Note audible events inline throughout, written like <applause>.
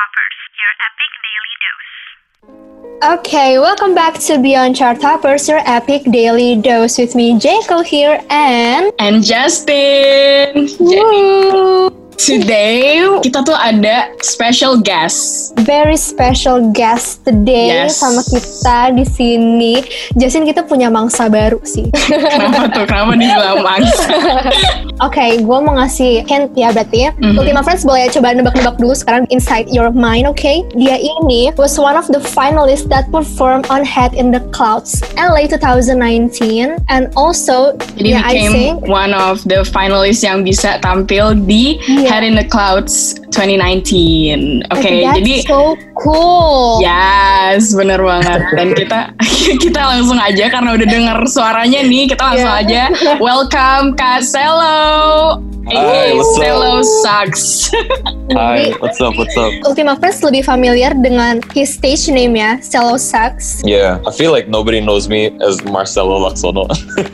Toppers, your epic daily dose. Okay, welcome back to Beyond Chart Toppers, your epic daily dose with me, Jaco here, and And Justin. Jadi, Woo! Today kita tuh ada special guest. very special guest today Yes. sama kita di sini. Justin kita punya mangsa baru sih. <laughs> Kenapa tuh? Kenapa dibilang mangsa? <laughs> Oke, gue mau ngasih hint ya berarti. Mhm. Ultima Friends boleh coba nebak-nebak dulu sekarang inside your mind, oke? Dia ini was one of the finalists that performed on Head in the Clouds LA 2019 and also Jadi yeah, I think one of the finalists yang bisa tampil di Yeah. Head in the Clouds 2019. Oke, that's jadi so cool. Yes, bener banget. Dan kita <laughs> kita langsung aja karena udah denger suaranya nih, kita langsung Yeah. aja welcome Kak Selo. Up? Selo sucks. Hi, what's up? What's up? Ultima Friends lebih familiar dengan his stage name ya, Cello Sax. Yeah, I feel like nobody knows me as Marcelo Laksono.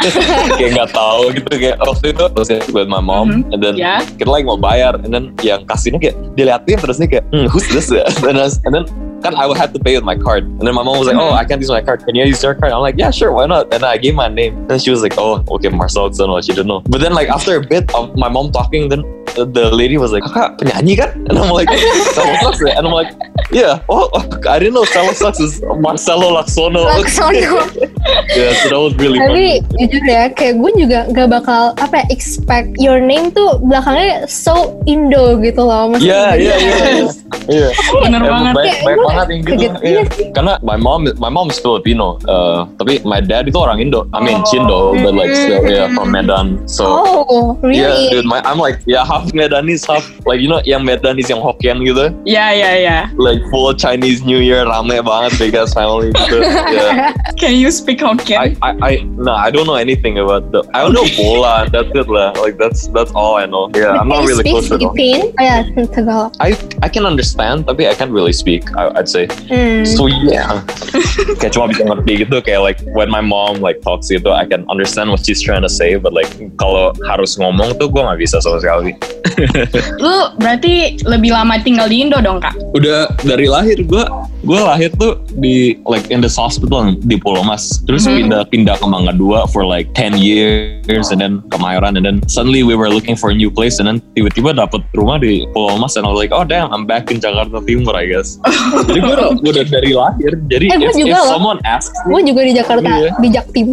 <laughs> kayak nggak tahu gitu kayak waktu itu terus ya with my mom, Mhm. and then Ya. kita like mau bayar, and then yang kasirnya kayak diliatin terus nih kayak, hmm, who's this? <laughs> and, then, and then kan I would have to pay with my card, and then my mom was like, oh, I can't use my card. Can you use your card? I'm like, yeah, sure, why not? And I gave my name, and she was like, oh, okay, Marcelo Laksono. She didn't know. But then like after a bit of my mom talking, then the lady was like, kakak penyanyi kan? And I'm like, Cello Sucks ya? And I'm like, yeah, oh, I didn't know Cello Sucks is Marcelo Laksono. Laksono. <laughs> yeah, so that was really Tapi funny. jujur ya, kayak gue juga gak bakal apa ya, expect your name tuh belakangnya so Indo gitu loh. Maksudnya Yeah, yeah, yeah, yeah. <laughs> Bener Yeah, banget. Banyak, banget yang gitu. Iya. iya. Karena my mom, my mom is Filipino, uh, tapi my dad itu orang Indo. I mean Oh. Chindo, but like still yeah from Medan. So Oh, yeah, really? dude, my, I'm like yeah half Medanese, half like you know yang Medanese yang Hokkien gitu. Ya, ya, ya. Like full Chinese New Year rame banget big ass family gitu. <laughs> Yeah. Can you speak I, Hokkien? I, I, no, I don't know anything about the. I don't know bola. That's it, lah. Like that's that's all I know. Yeah, I'm not really close to them. Philippine? Oh ya, Tagalog. I I can understand, tapi I can't really speak. I, I'd say. Hmm. So yeah, <laughs> kayak cuma bisa ngerti gitu. Kayak like when my mom like talks gitu, I can understand what she's trying to say. But like kalau harus ngomong tuh gue nggak bisa sama sekali. <laughs> Lu berarti lebih lama tinggal di Indo dong, Kak? Udah dari lahir gue gue lahir tuh di like in this hospital di Pulau Mas. Terus Mhm. pindah pindah ke Mangga Dua for like 10 years and then ke Mayoran and then suddenly we were looking for a new place and then tiba-tiba dapet rumah di Pulau Mas and I was like oh damn I'm back in Jakarta Timur I guess. <laughs> jadi gue udah, udah dari lahir. Jadi Eh, if, juga if loh. someone asks Gue juga di Jakarta, Iya. di Jaktim.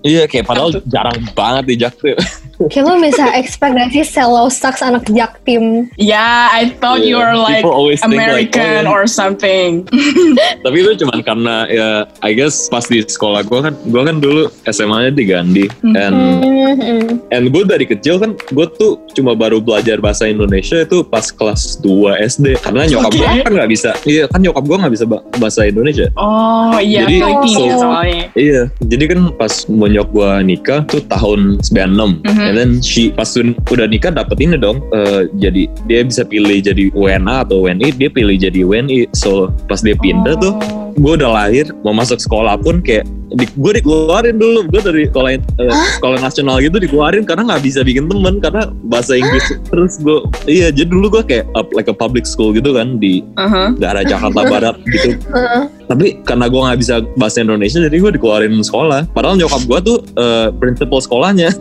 Iya kayak padahal jarang banget di Jakarta. Kayak lo bisa expect gak sih Cello Sax anak Jaktim? Yeah, I thought you Yeah, were like think like, American oh, yeah. or something. <laughs> Tapi itu cuman karena ya I guess pas di sekolah gue kan gue kan dulu SMA-nya di Gandhi and Hmm. and gue dari kecil kan gue tuh cuma baru belajar bahasa Indonesia itu pas kelas 2 SD karena nyokap gue Oke. kan nggak bisa iya kan nyokap gue nggak bisa ba- bahasa Indonesia Oh iya, Jadi, Filipina so-. Iya, jadi kan pas monyok gue nikah tuh tahun 96 Mhm. And then she pas udah nikah dapet ini dong eh, Jadi dia bisa pilih jadi WNA atau WNI Dia pilih jadi WNI So pas dia pindah tuh Oh. Gue udah lahir mau masuk sekolah pun kayak di, gue dikeluarin dulu gue dari sekolah eh, sekolah nasional gitu dikeluarin karena nggak bisa bikin temen karena bahasa Inggris terus gue iya jadi dulu gue kayak up, like a public school gitu kan di Uh-huh. daerah Jakarta Barat <laughs> gitu Heeh. tapi karena gue nggak bisa bahasa Indonesia jadi gue dikeluarin sekolah padahal nyokap gue tuh eh, principal sekolahnya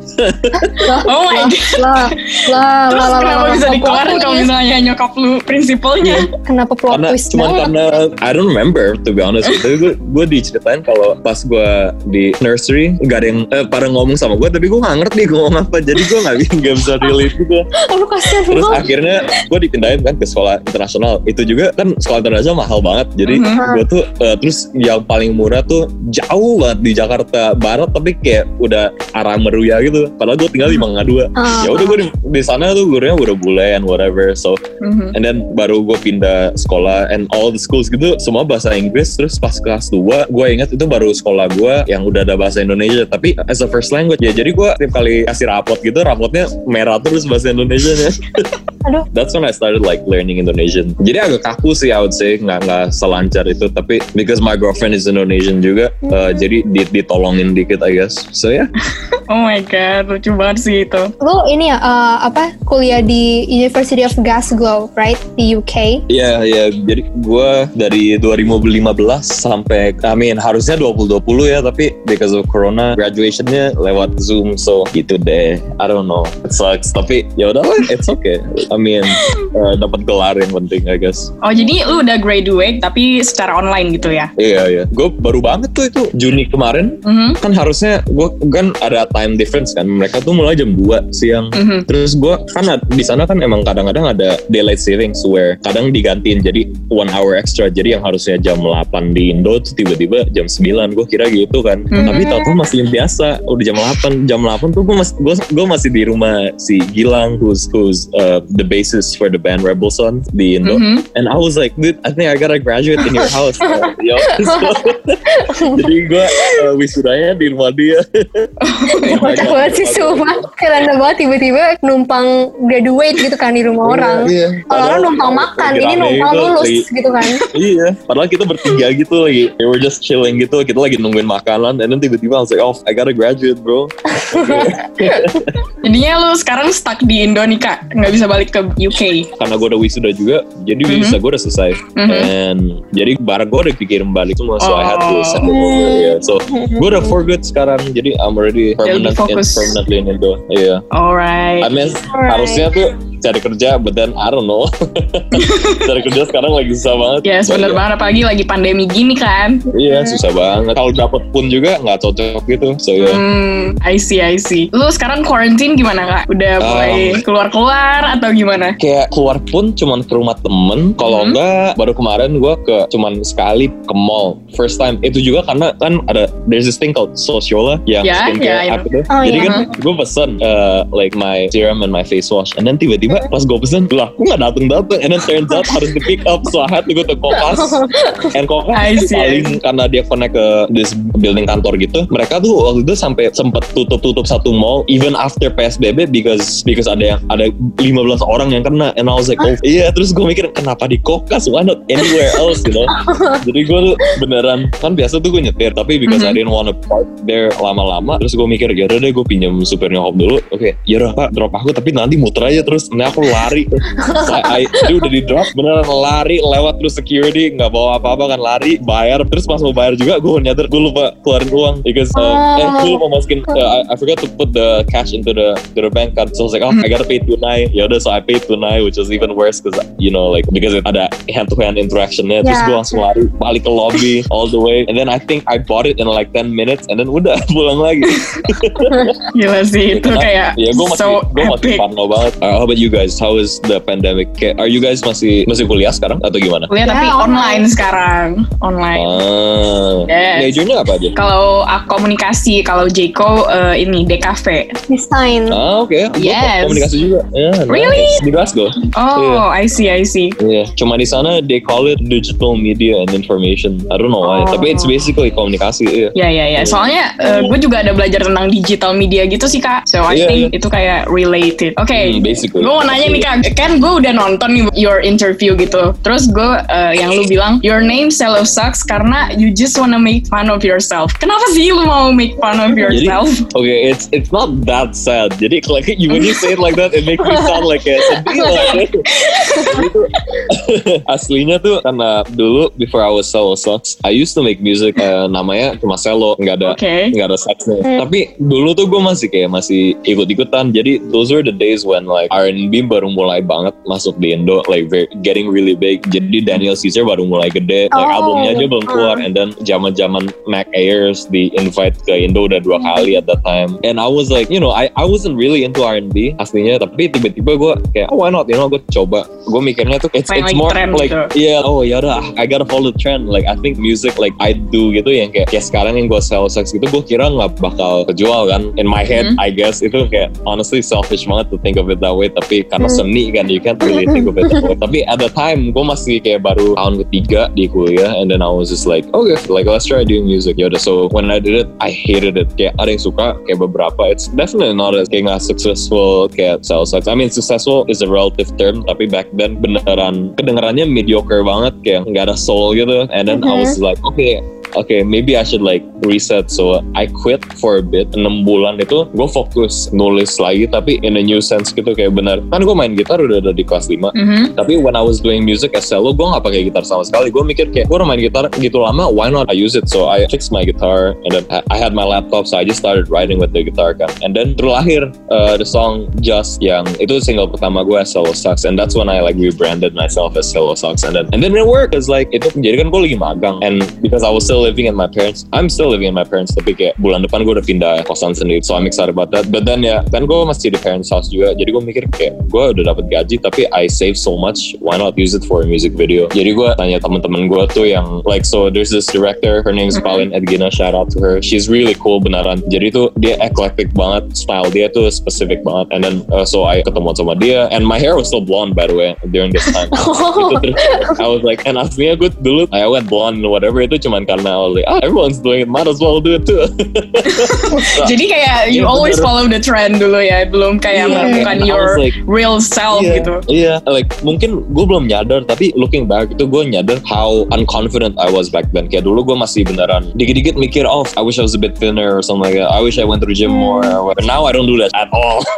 Lah, <laughs> Oh my lah, god. lah, lah, Terus lah, kenapa bisa dikeluarin kalau misalnya nyokap lu prinsipalnya? Kenapa plot karena twist cuman banget? karena I don't remember to be honest tapi gue gue diceritain kalau pas gue di nursery nggak ada yang eh, pada ngomong sama gue tapi gue nggak ngerti gue ngomong apa. Jadi gue nggak nggak bisa relate gitu. Aduh kasihan terus banget. akhirnya gue dipindahin kan ke sekolah internasional. Itu juga kan sekolah internasional mahal banget. Jadi Mhm. gue tuh eh, terus yang paling murah tuh jauh banget di Jakarta Barat tapi kayak udah arah Meruya gitu. Padahal gue tinggal di Mangga Dua. Ah. ya udah gue di, di sana tuh gurunya udah bule and whatever so Mhm. And then baru gue pindah sekolah and all the schools gitu semua bahasa Inggris terus pas kelas 2 gue ingat itu baru sekolah gue yang udah ada bahasa Indonesia tapi as a first language ya. Jadi gue tiap kali kasih rapot gitu rapotnya merah terus bahasa Indonesia nya <laughs> Aduh. that's when I started like learning Indonesian. Jadi agak kaku sih I would say, nggak nggak selancar itu. Tapi because my girlfriend is Indonesian juga, uh, jadi di- ditolongin dikit I guess. So yeah. <laughs> Oh my god, lucu banget sih itu. Lu ini ya eh, apa kuliah di University of Glasgow, right? Di UK. Iya, iya. Jadi gue dari 2015 sampai, I mean harusnya 2020 ya, tapi because of Corona, graduationnya lewat Zoom, so gitu deh. I don't know, it sucks. Tapi ya udahlah, it's okay. I mean, uh, dapat gelar yang penting, I guess. Oh jadi lu udah graduate tapi secara online gitu ya? Iya, iya. Gue baru banget tuh itu Juni kemarin. Mhm. Kan harusnya gue kan ada time difference kan. Mereka tuh mulai jam 2 siang. Mhm. Terus gue kan di sana kan emang kadang-kadang ada daylight savings where kadang digantiin jadi one hour extra. Jadi yang harusnya jam 8 di Indo tuh tiba-tiba jam 9. Gue kira gitu kan. Mhm. Tapi tau masih biasa. Udah jam 8. Jam 8 tuh gue masih gue masih di rumah si Gilang who's who's uh, the bassist for the band Rebel Son di Indo. Mhm. And I was like, dude, I think I gotta graduate in your <laughs> house. Uh, yo. So, <laughs> jadi gue uh, wisudanya di rumah dia. <laughs> Kocak banget sih sumpah. Keren banget tiba-tiba numpang graduate gitu kan di rumah orang. Iya. Kalau orang numpang makan, ini numpang lulus gitu kan. Iya, padahal kita bertiga gitu lagi. We were just chilling gitu. Kita lagi nungguin makanan. And then tiba-tiba I was like, oh, I gotta graduate, bro. Jadinya lu sekarang stuck di Indo nih kak, nggak bisa balik ke UK. Karena gue udah wisuda juga, jadi Mhm. visa gue udah selesai. Mhm. And jadi barang gue udah dikirim balik semua. So I had to Oh. send it over. Yeah. So gue udah for good sekarang. Jadi I'm already permanent in, fokus. permanently in Indo. Iya. Alright. I mean, Alright. harusnya tuh cari kerja, but then I don't know. <laughs> cari kerja sekarang lagi susah banget. Yes, But bener yeah. banget apalagi lagi pandemi gini kan. Iya susah banget. Kalau dapet pun juga nggak cocok gitu. So ya. Hmm, I see, I see. Lu sekarang quarantine gimana kak? Udah Um, mulai keluar-keluar atau gimana? Kayak keluar pun cuman ke rumah temen. Kalau Mhm. enggak baru kemarin gue ke cuman sekali ke mall. First time. Itu juga karena kan ada there's this thing called Sociola yang Ya, skincare ya, I app itu. Oh, Jadi iya. kan gue pesen uh, like my serum and my face wash. And then tiba-tiba pas gue pesen lah gue nggak dateng dateng. And then turns out harus di pick up. So I had to go to Kokas. <laughs> And Kokas paling karena dia connect ke this building kantor gitu. Mereka tuh waktu itu sampai sempet tutup-tutup satu mall even after PSBB because because ada yang ada 15 orang yang kena and I was like oh iya terus gue mikir kenapa di Kokas why not anywhere else you know <laughs> jadi gue tuh beneran kan biasa tuh gue nyetir tapi because I Mhm. didn't wanna park there lama-lama terus gue mikir ya udah deh gue pinjam supir nyokap dulu oke ya udah pak drop aku tapi nanti muter aja terus nah aku lari. I, jadi udah di drop beneran lari lewat terus security nggak bawa apa-apa kan lari bayar. Terus pas mau bayar juga gue nyadar gue lupa keluarin uang. Because uh, eh gue lupa masukin uh, I, I forgot to put the cash into the to the bank card. So I was like oh I gotta pay tunai ya udah so I paid tunai which was even worse because you know like because it ada hand to hand interactionnya. Terus Yeah. gue langsung lari balik ke lobby <laughs> all the way. And then I think I bought it in like 10 minutes and then udah <laughs> pulang lagi. Gila sih, itu kayak ya gue masih so gue masih epic. parno banget. Uh, how about you guys how is the pandemic Kayak, are you guys masih masih kuliah sekarang atau gimana Kuliah Ya, tapi online. online sekarang, online. ah Yes. majornya apa aja Kalau ah, komunikasi, kalau Jeko eh, ini DKV. Desain. Ah oke, Gua Yes. komunikasi juga. Ya, nice. Really? Di Glasgow. Oh, I see, I see. Iya, cuma di sana they call it digital media and information. I don't know why, Oh. tapi it's basically komunikasi. Iya. Ya ya ya. Soalnya gue juga ada belajar tentang digital media gitu sih kak. So I Iya, think iya. itu kayak related. Oke. Hmm, basically. Gue mau nanya nih kak, kan gue udah nonton nih your interview gitu. Terus gue eh, yang lu bilang your name Cello sucks karena you just wanna make fun of yourself. Kenapa sih lu mau make fun of Jadi, yourself? okay, it's it's not that sad. Jadi like you when you say it like that, it makes me sound like kayak sedih lah. <laughs> Itu <laughs> aslinya tuh karena dulu before I was Cello Sucks, I used to make music eh, namanya cuma Cello, nggak ada Oke. nggak ada saxnya. Hmm. Tapi dulu tuh gue masih kayak masih ikut-ikutan. Jadi those were the days when like R&B baru mulai banget masuk di Indo, like very, getting really big. Jadi Daniel Caesar baru mulai gede, like Oh. albumnya aja belum keluar. Hmm. And then zaman-zaman Mac Ayers di invite ke Indo udah dua kali at that time. And I was like, you know, I I wasn't really into R&B aslinya, tapi tiba-tiba gue kayak, oh why not, you know, gue coba. Gue mikirnya tuh it's, it's more trend like, gitu. yeah, oh ya udah, I gotta follow the trend. Like I think music like I do gitu yang kayak, kayak sekarang yang gue sell sex gitu, gue kira nggak bakal kejual kan. In my head, Hmm. I guess itu kayak honestly selfish banget to think of it that way. Tapi tapi karena Hmm. seni kan you can't really think of it <laughs> tapi at the time gue masih kayak baru tahun ketiga di kuliah and then I was just like okay like let's try doing music. Yaudah so when I did it I hated it. Kayak ada yang suka kayak beberapa. It's definitely not as kayak nggak successful kayak Sucks. I mean successful is a relative term tapi back then beneran kedengarannya mediocre banget. Kayak nggak ada soul gitu. And then I was like okay okay, maybe I should like reset. So I quit for a bit. 6 bulan itu gue fokus nulis lagi tapi in a new sense gitu kayak benar. Kan gue main gitar udah ada di kelas 5. Mhm. Tapi when I was doing music as solo, gue gak pakai gitar sama sekali. Gue mikir kayak gue udah main gitar gitu lama, why not I use it? So I fixed my guitar and then I had my laptop, so I just started writing with the guitar kan. And then terlahir uh, the song Just yang itu single pertama gue as Solo Sucks, and that's when I like rebranded myself as Solo Sucks. And then and then it worked. It's like itu jadi kan gue lagi magang, and because I was still living in my parents, I'm still living in my parents. Tapi kayak bulan depan gue udah pindah kosan sendiri, so I'm excited about that. But then ya kan gue masih di parents house juga, jadi gue mikir kayak gue udah dapat gaji, tapi I save so much, why not use it for a music video? Jadi gue tanya teman-teman gue tuh yang like so there's this director, her name is Mhm. Pauline Edgina, shout out to her. She's really cool beneran. Jadi tuh dia eclectic banget, style dia tuh specific banget. And then uh, so I ketemu sama dia, and my hair was still blonde by the way during this time. <laughs> Itu terus I was like, and aslinya gue dulu I went blonde whatever itu cuman karena Like, ah everyone's doing it, might as well do it too. <laughs> Jadi kayak you Iya, always bener. follow the trend dulu ya, belum kayak Iya. menemukan I was your like, real self Iya, gitu. Iya, like mungkin gue belum nyadar, tapi looking back itu gue nyadar how unconfident I was back then. Kayak dulu gue masih beneran dikit-dikit mikir, oh I wish I was a bit thinner or something like that. I wish I went to the gym more. or whatever. Now I don't do that at all. <laughs>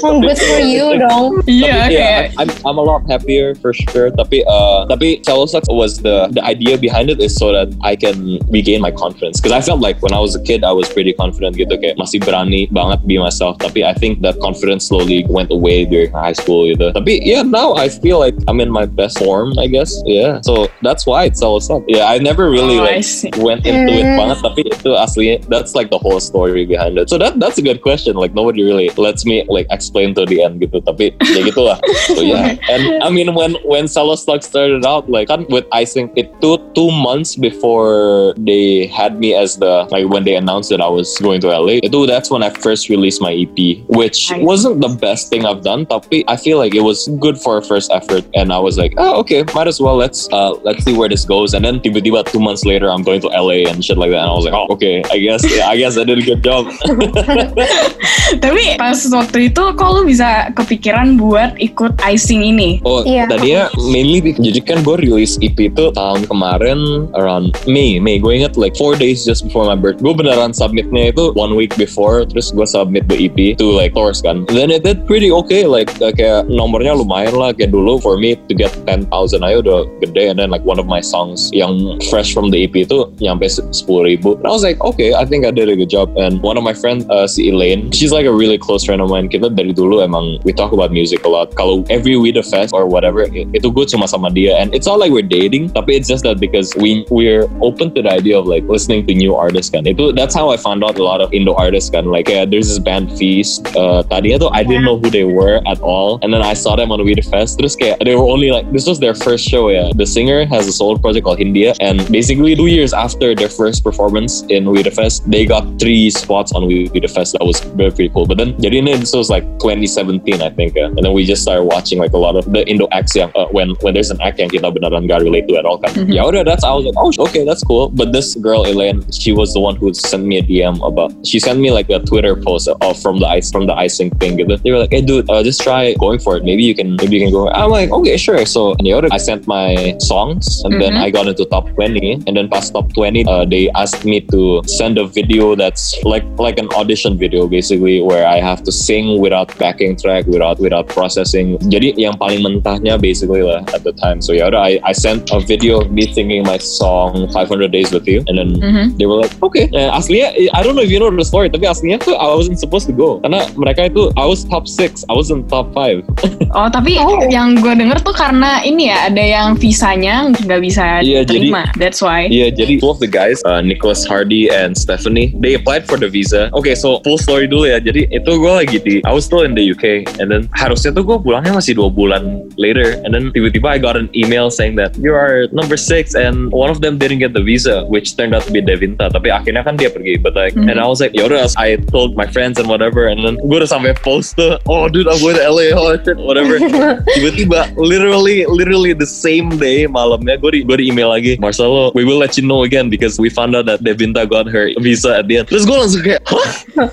Oh, good for you dong. Iya kayak yeah, I'm, I'm a lot happier for sure. Tapi uh, tapi Cello Sucks was the the idea behind it is so that I can regain my confidence. Because I felt like when I was a kid I was pretty confident gitu kayak masih berani banget be myself. Tapi I think that confidence slowly went away during high school gitu. Tapi yeah now I feel like I'm in my best form I guess. Yeah. So that's why it's Cello Sucks. Yeah I never really Oh, I like went into it Mm. banget tapi itu aslinya that's like the whole story behind it. So that that's a good question. Like nobody really lets me like explain to the end gitu. Tapi ya <laughs> gitu lah. So yeah. And I mean when when Solo Slug started out like kan with icing it took two months before they had me as the like when they announced that I was going to LA. Itu that's when I first released my EP, which wasn't the best thing I've done. Tapi I feel like it was good for a first effort. And I was like, oh okay, might as well let's uh let's see where this goes. And then tiba-tiba two months later I'm going to LA and shit like that. And I was like, oh okay, I guess yeah, I guess I did a good job. <laughs> Tapi pas waktu itu kok lu bisa kepikiran buat ikut icing ini? Oh, Iya. tadinya mainly jadi kan gue release EP itu tahun kemarin around May, May. Gue inget like four days just before my birthday. Gue beneran submitnya itu one week before, terus gue submit the EP to like Taurus kan. Then it did pretty okay, like uh, kayak nomornya lumayan lah. Kayak dulu for me to get 10,000 aja udah gede. And then like one of my songs yang fresh from the EP itu nyampe sepuluh ribu. And I was like, okay, I think I did a good job. And one of my friends, uh, si Elaine, she's like a really close friend of mine. Kita dari dulu emang we talk about music a lot. Kalau every We The Fest or whatever, itu gue cuma sama dia. And it's not like we're dating, tapi it's just that because we we're open to the idea of like listening to new artists kan. Itu that's how I found out a lot of Indo artists kan. Like yeah, there's this band Feast. Uh, tadinya tuh I didn't know who they were at all. And then I saw them on We The Fest. Terus kayak they were only like this was their first show ya. The singer has a solo project called Hindia. And basically two years after their first performance in We The Fest, they got three spots on We The Fest. That was very pretty cool. But then jadi ini this was like 2017 I think. ya. And then we just started watching like a lot of the Indo acts yang uh, when when there's an act yang kita beneran gak relate to at all kan. Mhm. Ya udah that's how I was like oh okay that's cool. But this girl Elaine, she was the one who sent me a DM about. She sent me like a Twitter post of from the ice from the icing thing. They were like hey dude uh, just try going for it. Maybe you can maybe you can go. I'm like okay sure. So and ya udah I sent my songs and then Mhm. I got into top 20 and then past top 20 uh, they asked me to send a video that's like like an audition video basically where I have to sing without backing track without without processing jadi yang paling mentahnya basically lah at the time so ya udah I, I sent a video of me singing my song 500 Days With You and then Mhm. they were like okay Eh, aslinya I don't know if you know the story tapi aslinya tuh I wasn't supposed to go karena mereka itu I was top 6 I wasn't top 5 <laughs> Oh tapi Oh. yang gue denger tuh karena ini ya ada yang visanya nggak bisa Iya, jadi- diterima. That's why. Yeah, jadi two of the guys, uh, Nicholas Hardy and Stephanie, they applied for the visa. Okay, so full story dulu ya. Jadi itu gue lagi di, I was still in the UK, and then harusnya tuh gue pulangnya masih dua bulan later, and then tiba-tiba I got an email saying that you are number six, and one of of them didn't get the visa, which turned out to be Devinta. Tapi akhirnya kan dia pergi. But like, Mhm. and I was like, yaudah, I told my friends and whatever. And then gue udah sampai post tuh, oh dude, I'm going to LA, oh shit, whatever. <laughs> Tiba-tiba, literally, literally the same day malamnya gue di, gue di email lagi, Marcelo, we will let you know again because we found out that Devinta got her visa at the end. Terus gue langsung kayak, hah? <laughs>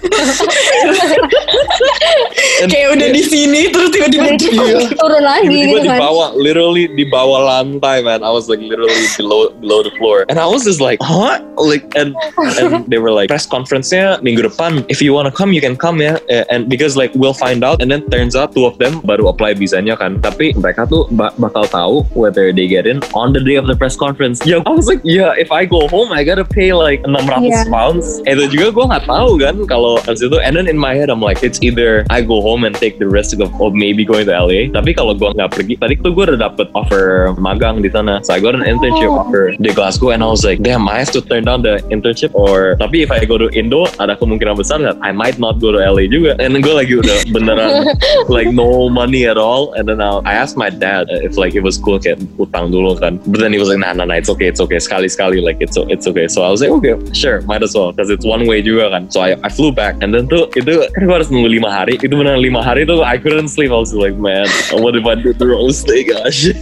And- Kayak udah di sini terus tiba-tiba Iya. turun lagi tiba-tiba gitu di kan. bawah literally di bawah lantai man I was like literally below below the floor. And I was just like huh? Like and and <laughs> they were like press conference-nya minggu depan. If you wanna come you can come ya Eh, and because like we'll find out and then turns out two of them baru apply visanya kan. Tapi mereka tuh ba- bakal tahu whether they get in on the day of the press conference. Yeah I was like yeah if I go home I gotta pay like 600 Yeah. pounds. Itu juga gue nggak tahu kan kalau habis itu and then in my head I'm like it's either I go home and take the risk of, of maybe going to LA tapi kalau gue nggak pergi tadi tuh gue udah dapet offer magang di sana. So I got an internship Oh. offer di Glasgow and I was like damn I have to turn down the internship or tapi if I go to Indo ada kemungkinan besar that I might not go to LA juga. And then gue lagi udah <laughs> beneran like no money at all. And then I, I asked my dad uh, if like it was cool kayak utang dulu kan. But then he was like nah nah nah it's okay it's okay. Sekali sekali like it's it's okay. So I was like okay sure might as well because it's one way juga kan. So I, I flew back. And then tuh itu kan gue harus nunggu lima hari. Itu benar lima hari tuh I couldn't sleep. I was like man what if I do the wrong thing? Gosh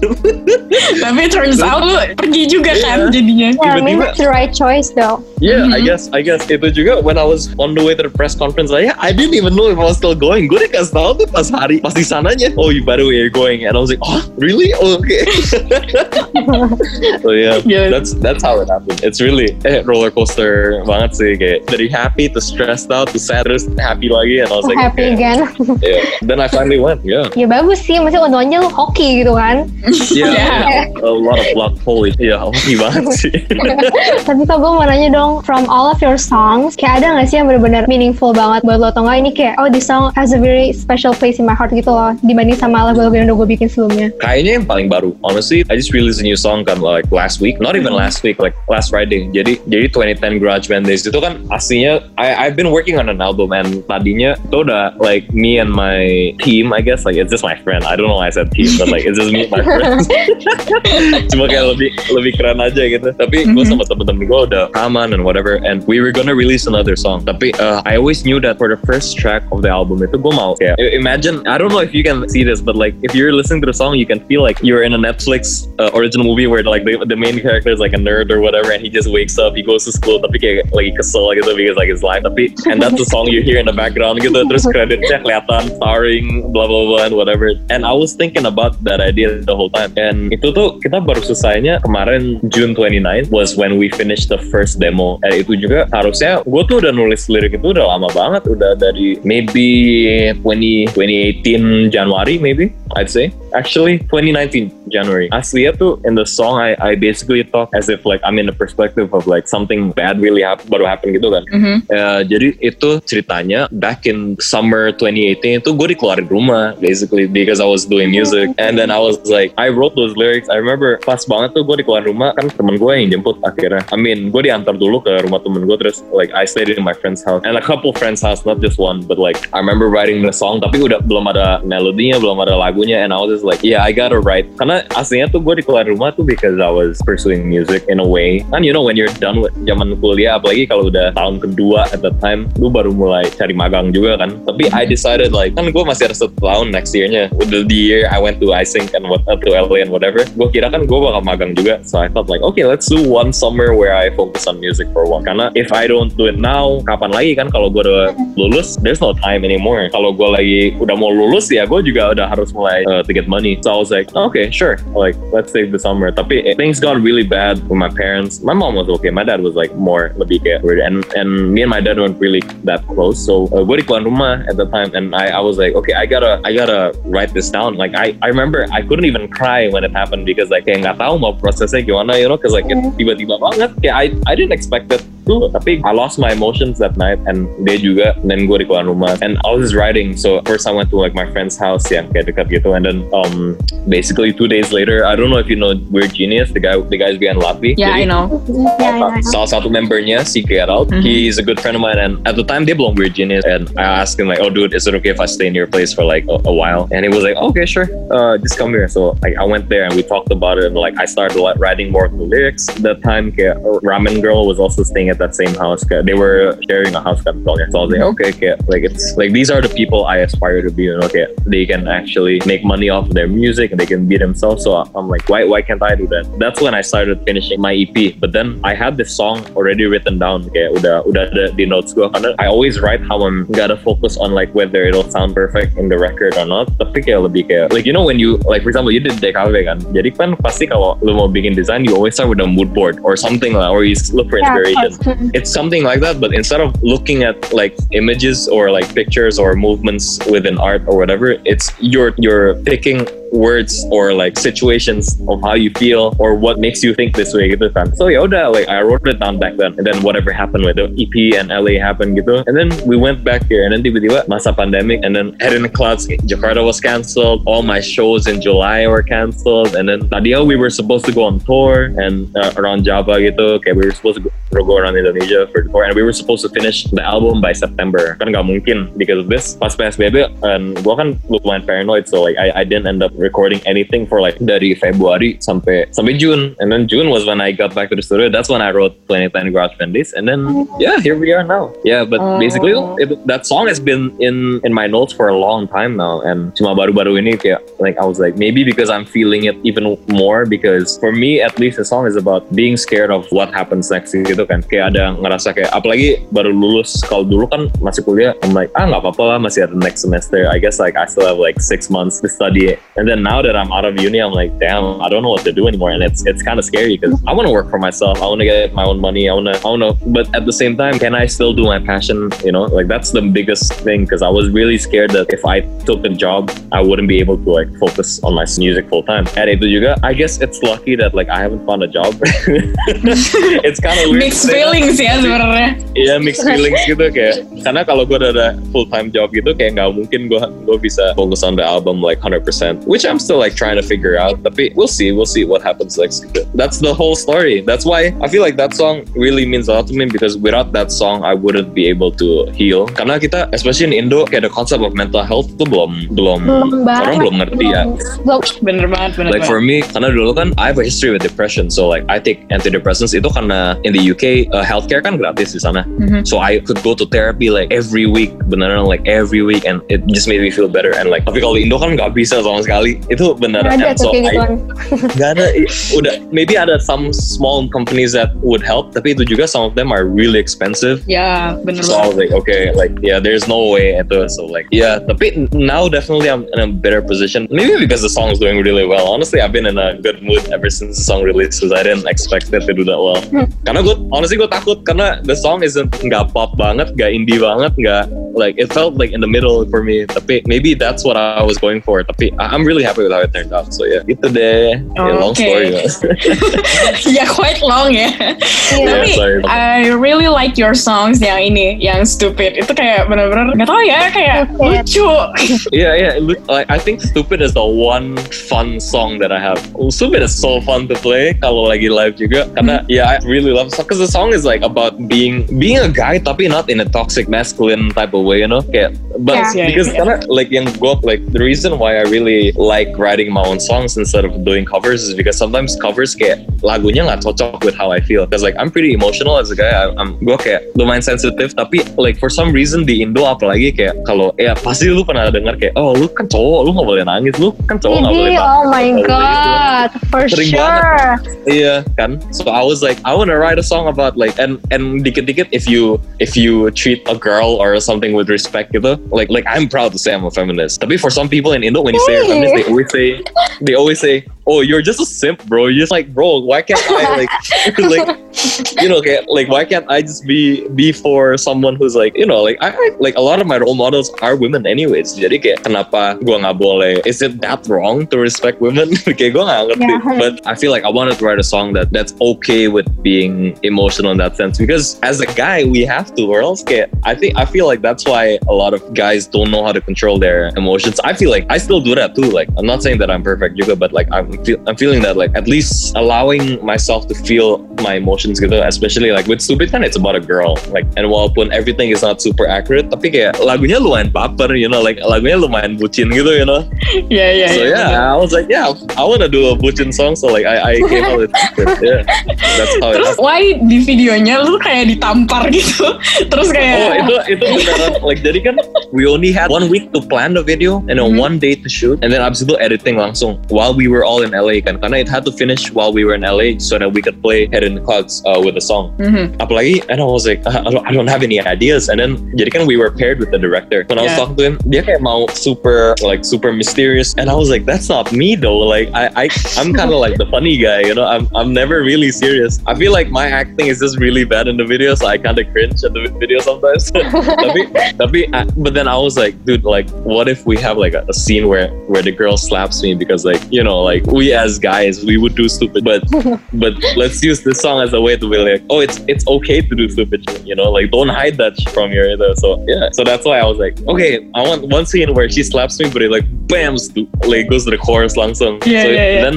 Tapi turns out pergi juga kan jadinya. Yeah, I mean Tiba-tiba- that's the right choice though. Yeah, I Mhm. guess I guess itu juga when I was on the way to the press conference I I didn't even know if I was still going. Gue dikasih tahu tuh pas hari pas di sananya. Oh, you by the way you're going, and I was like, oh really? Oh, okay. <laughs> so yeah, <laughs> Yeah. that's that's how it happened. It's really eh, roller coaster banget sih kayak dari happy to stressed out to sad terus happy lagi, and I was like, happy okay. again. <laughs> Yeah. Then I finally went. Yeah, ya bagus sih, masih untung aja lu hoki gitu kan. yeah. Yeah. A lot of luck. Holy, yeah, hoki banget sih. Tapi kok gue mau nanya dong, from all of your songs, kayak ada gak sih yang benar-benar meaningful banget buat lo? Atau nggak ini kayak, oh this song has a very special place in my heart gitu loh, dibanding sama lagu-lagu yang udah gue bikin sebelumnya. Kayaknya yang paling baru. Honestly, I just released a new song kan like last week. Not even last week, like last Friday. Jadi jadi 2010 Garage Band Days itu kan aslinya I I've been working on an album and tadinya itu udah like me and my team I guess like it's just my friend. I don't know why I said team but like it's just me and my friends. <laughs> Cuma kayak lebih lebih keren aja gitu. Tapi gue Mhm. sama temen-temen gue udah rekaman and whatever and we were gonna release another song. Tapi uh, I always knew that for the first track of the album itu gue mau. Yeah. imagine I don't know if you can see this but like if you're listening to the song you can feel like you're in a Netflix uh, original movie where like the, the main character is like a nerd or whatever and he just wakes up he goes to school tapi kayak lagi kesel gitu because like his life. Tapi and that's the song you hear in the background gitu terus kreditnya kelihatan starring blah blah blah and whatever. And I was thinking about that idea the whole time. And itu tuh kita baru selesainya kemarin June 29 was when we finished the first demo and itu juga harusnya gue tuh udah nulis lirik itu udah lama banget udah dari maybe 20 2018 Januari maybe I'd say. Actually 2019 January. Aslinya tuh in the song I I basically talk as if like I'm in the perspective of like something bad really hap- baru happen gitu kan. Mhm. Uh, jadi itu ceritanya back in summer 2018 itu gue dikeluarin rumah basically because I was doing music. And then I was like I wrote those lyrics. I remember pas banget tuh gue dikeluarin rumah kan temen gue yang jemput akhirnya. I mean gue diantar dulu ke rumah temen gue terus like I stayed in my friend's house. And a couple friends house not just one but like I remember writing the song tapi udah belum ada melodinya belum ada lagunya and I was just like yeah I gotta write. Karena aslinya tuh gue dikeluarin rumah tuh because I was pursuing music in a way. Kan you know when you're done with zaman kuliah apalagi kalau udah tahun kedua at that time lu baru mulai cari magang juga kan. Tapi I decided like kan gue masih ada satu tahun next year-nya. The, the year I went to iSync and what uh, to LA and whatever gue kira kan gue bakal magang juga. So I thought like okay let's do one summer where I focus on music for one karena if I don't do it now kapan lagi kan? Kalau gue udah lulus there's no time anymore. Kalau gue lagi udah mau lulus ya gue juga udah harus mulai uh, to get money. So I was like okay sure. Like let's save the summer. Tapi eh, things got really bad with my parents. My mom was okay. My dad was like more lebih kayak weird. And and me and my dad weren't really that close. So uh, gue di keluar rumah at the time and I I was like okay I gotta I gotta write this down. Like I I remember I couldn't even cry when it happened because like kayak nggak tahu mau prosesnya gimana you know? Cause like it tiba-tiba banget. Kayak I I didn't expect it tuh tapi I lost my emotions that night and dia juga dan gue di keluar rumah. And I was writing so first I went to like my friend's house yang kayak dekat gitu. And then um basically two days later I don't know if you know Weird Genius the guy the guys behind Lapi. Yeah, I know. Yeah, yeah, yeah. salah satu membernya si Gerald Mhm. he's a good friend of mine. And at the time dia belum Weird Genius. And I asked him like oh dude is it okay if I stay in your place for like a, a while? And he was like okay sure. Uh, just come here. So like I went there and we talked about it. And like I started like, writing more of the lyrics. That time kayak Ramen Girl was also staying at that same house. They were sharing a house soalnya so I was like mm-hmm. okay kayak, like it's like these are the people I aspire to be know kayak, they can actually make money off their music and they can be themselves. So I'm like why why can't I do that? That's when I started finishing my EP but then I had this song already written down kayak udah udah ada di notes gue karena I always write how I'm gotta focus on like whether it'll sound perfect in the record or not. Tapi kayak lebih kayak like you know when you like for example you did DKW kan? Jadi kan pasti kalau lu mau bikin design you always start with a mood board or something lah or you look for Yeah, it's something like that but instead of looking at like images or like pictures or movements within art or whatever it's you're you're picking words or like situations of how you feel or what makes you think this way gitu kan. So ya udah like I wrote it down back then. And then whatever happened with the EP and LA happened gitu. And then we went back here. And then tiba-tiba masa pandemic and then Head in the Clouds Jakarta was cancelled. All my shows in July were cancelled. And then tadinya we were supposed to go on tour and uh, around Java gitu. Kayak we were supposed to go, go around Indonesia for the tour. And we were supposed to finish the album by September. Kan nggak mungkin because of this. Pas PSBB and gua kan lumayan paranoid. So like I, I didn't end up recording anything for like dari Februari sampai sampai June. And then June was when I got back to the studio. That's when I wrote 2010 Garage Band Days and then yeah here we are now. Yeah but Oh. basically it, that song has been in in my notes for a long time now. And cuma baru-baru ini kayak like I was like maybe because I'm feeling it even more because for me at least the song is about being scared of what happens next gitu kan. Kayak ada ngerasa kayak apalagi baru lulus kalau dulu kan masih kuliah I'm like ah nggak apa-apa lah masih ada next semester. I guess like I still have like six months to study and then now that I'm out of uni I'm like damn I don't know what to do anymore. And it's it's kind of scary because I want to work for myself. I want to get my own money. I want to I want to but at the same time can I still do my passion? You know like that's the biggest thing because I was really scared that if I took a job I wouldn't be able to like focus on my music full time. And itu juga I guess it's lucky that like I haven't found a job. <laughs> It's kind of Mixed feelings ya sebenarnya. Iya mixed feelings gitu kayak karena kalau gue ada full time job gitu kayak nggak mungkin gue gue bisa focus on the album like 100% which I'm still like trying to figure out tapi we'll see we'll see what happens next that's the whole story that's why I feel like that song really means a lot to me because without that song I wouldn't be able to heal karena kita especially in Indo kayak the concept of mental health tuh belum belum Belum banget. orang belum ngerti ya Belum. Bener banget, bener like banget. for me karena dulu kan I have a history with depression so like I take antidepressants itu karena in the UK uh, healthcare kan gratis di sana Mhm. so I could go to therapy like every week beneran like every week and it just made me feel better and like tapi kalau Indo kan nggak bisa sama sekali itu beneran Nggak ada so kayak I- gituan. nggak ada udah maybe ada some small companies that would help tapi itu juga some of them are really expensive Ya, bener so I was like, okay, like yeah, there's no way itu. So like, yeah, tapi now definitely I'm in a better position. Maybe because the song is doing really well. Honestly, I've been in a good mood ever since the song released because I didn't expect it to do that well. Hmm. Karena gue, honestly gue takut karena the song isn't nggak pop banget, nggak indie banget, nggak like it felt like in the middle for me. Tapi maybe that's what I was going for. Tapi I'm really happy with how it turned out. So yeah, gitu deh. Yeah, long Okay. story. ya <laughs> quite long ya. Iya. Tapi Yeah, sorry. I really like your songs yang ini, yang stupid. Itu kayak bener-bener nggak tahu ya, kayak lucu. Yeah, yeah. Like I think "Stupid" is the one fun song that I have. Oh, "Stupid" is so fun to play kalau lagi live juga. Karena yeah, I really love it because the song is like about being being a guy tapi not in a toxic masculine type of way, you know. Kayak but Yeah. because Yeah, yeah. karena like yang gue like the reason why I really like writing my own songs instead of doing covers is because sometimes covers kayak lagunya nggak cocok with how I feel. Because like I'm pretty emotional as a guy. I'm gue kayak lumayan sensitif tapi like for some reason di Indo apalagi kayak kalau ya pasti lu pernah dengar kayak oh lu kan cowok lu nggak boleh nangis lu kan cowok nggak boleh Jadi, nangis oh my gitu. god, for Sering sure. Iya kan. So I was like, I want to write a song about like and and dikit-dikit if you if you treat a girl or something with respect gitu, like like I'm proud to say I'm a feminist. Tapi for some people in Indo when you say feminist, they always say they always say oh, you're just a simp, bro. You're just like, bro, why can't I like, <laughs> like, you know, okay, like, why can't I just be be for someone who's like, you know, like, I I- like a lot of my role models are women anyways. Jadi kayak kenapa gua nggak boleh? Is it that wrong to respect women? <laughs> kayak gua nggak ngerti. Yeah. But I feel like I wanted to write a song that that's okay with being emotional in that sense because as a guy we have to, or else kayak I think I feel like that's why a lot of guys don't know how to control their emotions. I feel like I still do that too. Like I'm not saying that I'm perfect juga, but like I'm feel, I'm feeling that like at least allowing myself to feel my emotions gitu, especially like with stupid kan it's about a girl. Like and walaupun everything is not super accurate, tapi kayak lagunya lumayan baper, you know, like lagunya lumayan bucin gitu, you know. <laughs> Iya iya. So iya. yeah, I was like, yeah, I want to do a bucin song. So like I, I came out with <laughs> it. Yeah, that's how it Terus happened. why di videonya lu kayak ditampar gitu. <laughs> Terus kayak Oh itu itu beneran like jadi kan we only had one week to plan the video and then Mhm. one day to shoot and then abis itu editing langsung while we were all in LA kan karena it had to finish while we were in LA so that we could play Head in uh, with the song. Mhm. Apalagi and I was like I don't, I don't have any ideas and then jadi kan we were paired with the director. When I was Yeah. talking to him dia kayak mau super like super mysterious and I was like that's not me though like I I I'm kind of <laughs> like the funny guy you know I'm I'm never really serious. I feel like my acting is just really bad in the video so I kind of cringe at the video sometimes. <laughs> tapi <laughs> tapi I- but then I was like dude like what if we have like a, a scene where where the girl slaps me because like you know like we as guys we would do stupid but but let's use this song as a way to be like oh it's it's okay to do stupid shit you know? Like don't hide that from your either. So yeah. So that's why I was like okay I want one scene where she slaps me but it like bam stu- like goes to the chorus langsung Yeah, so yeah, yeah. then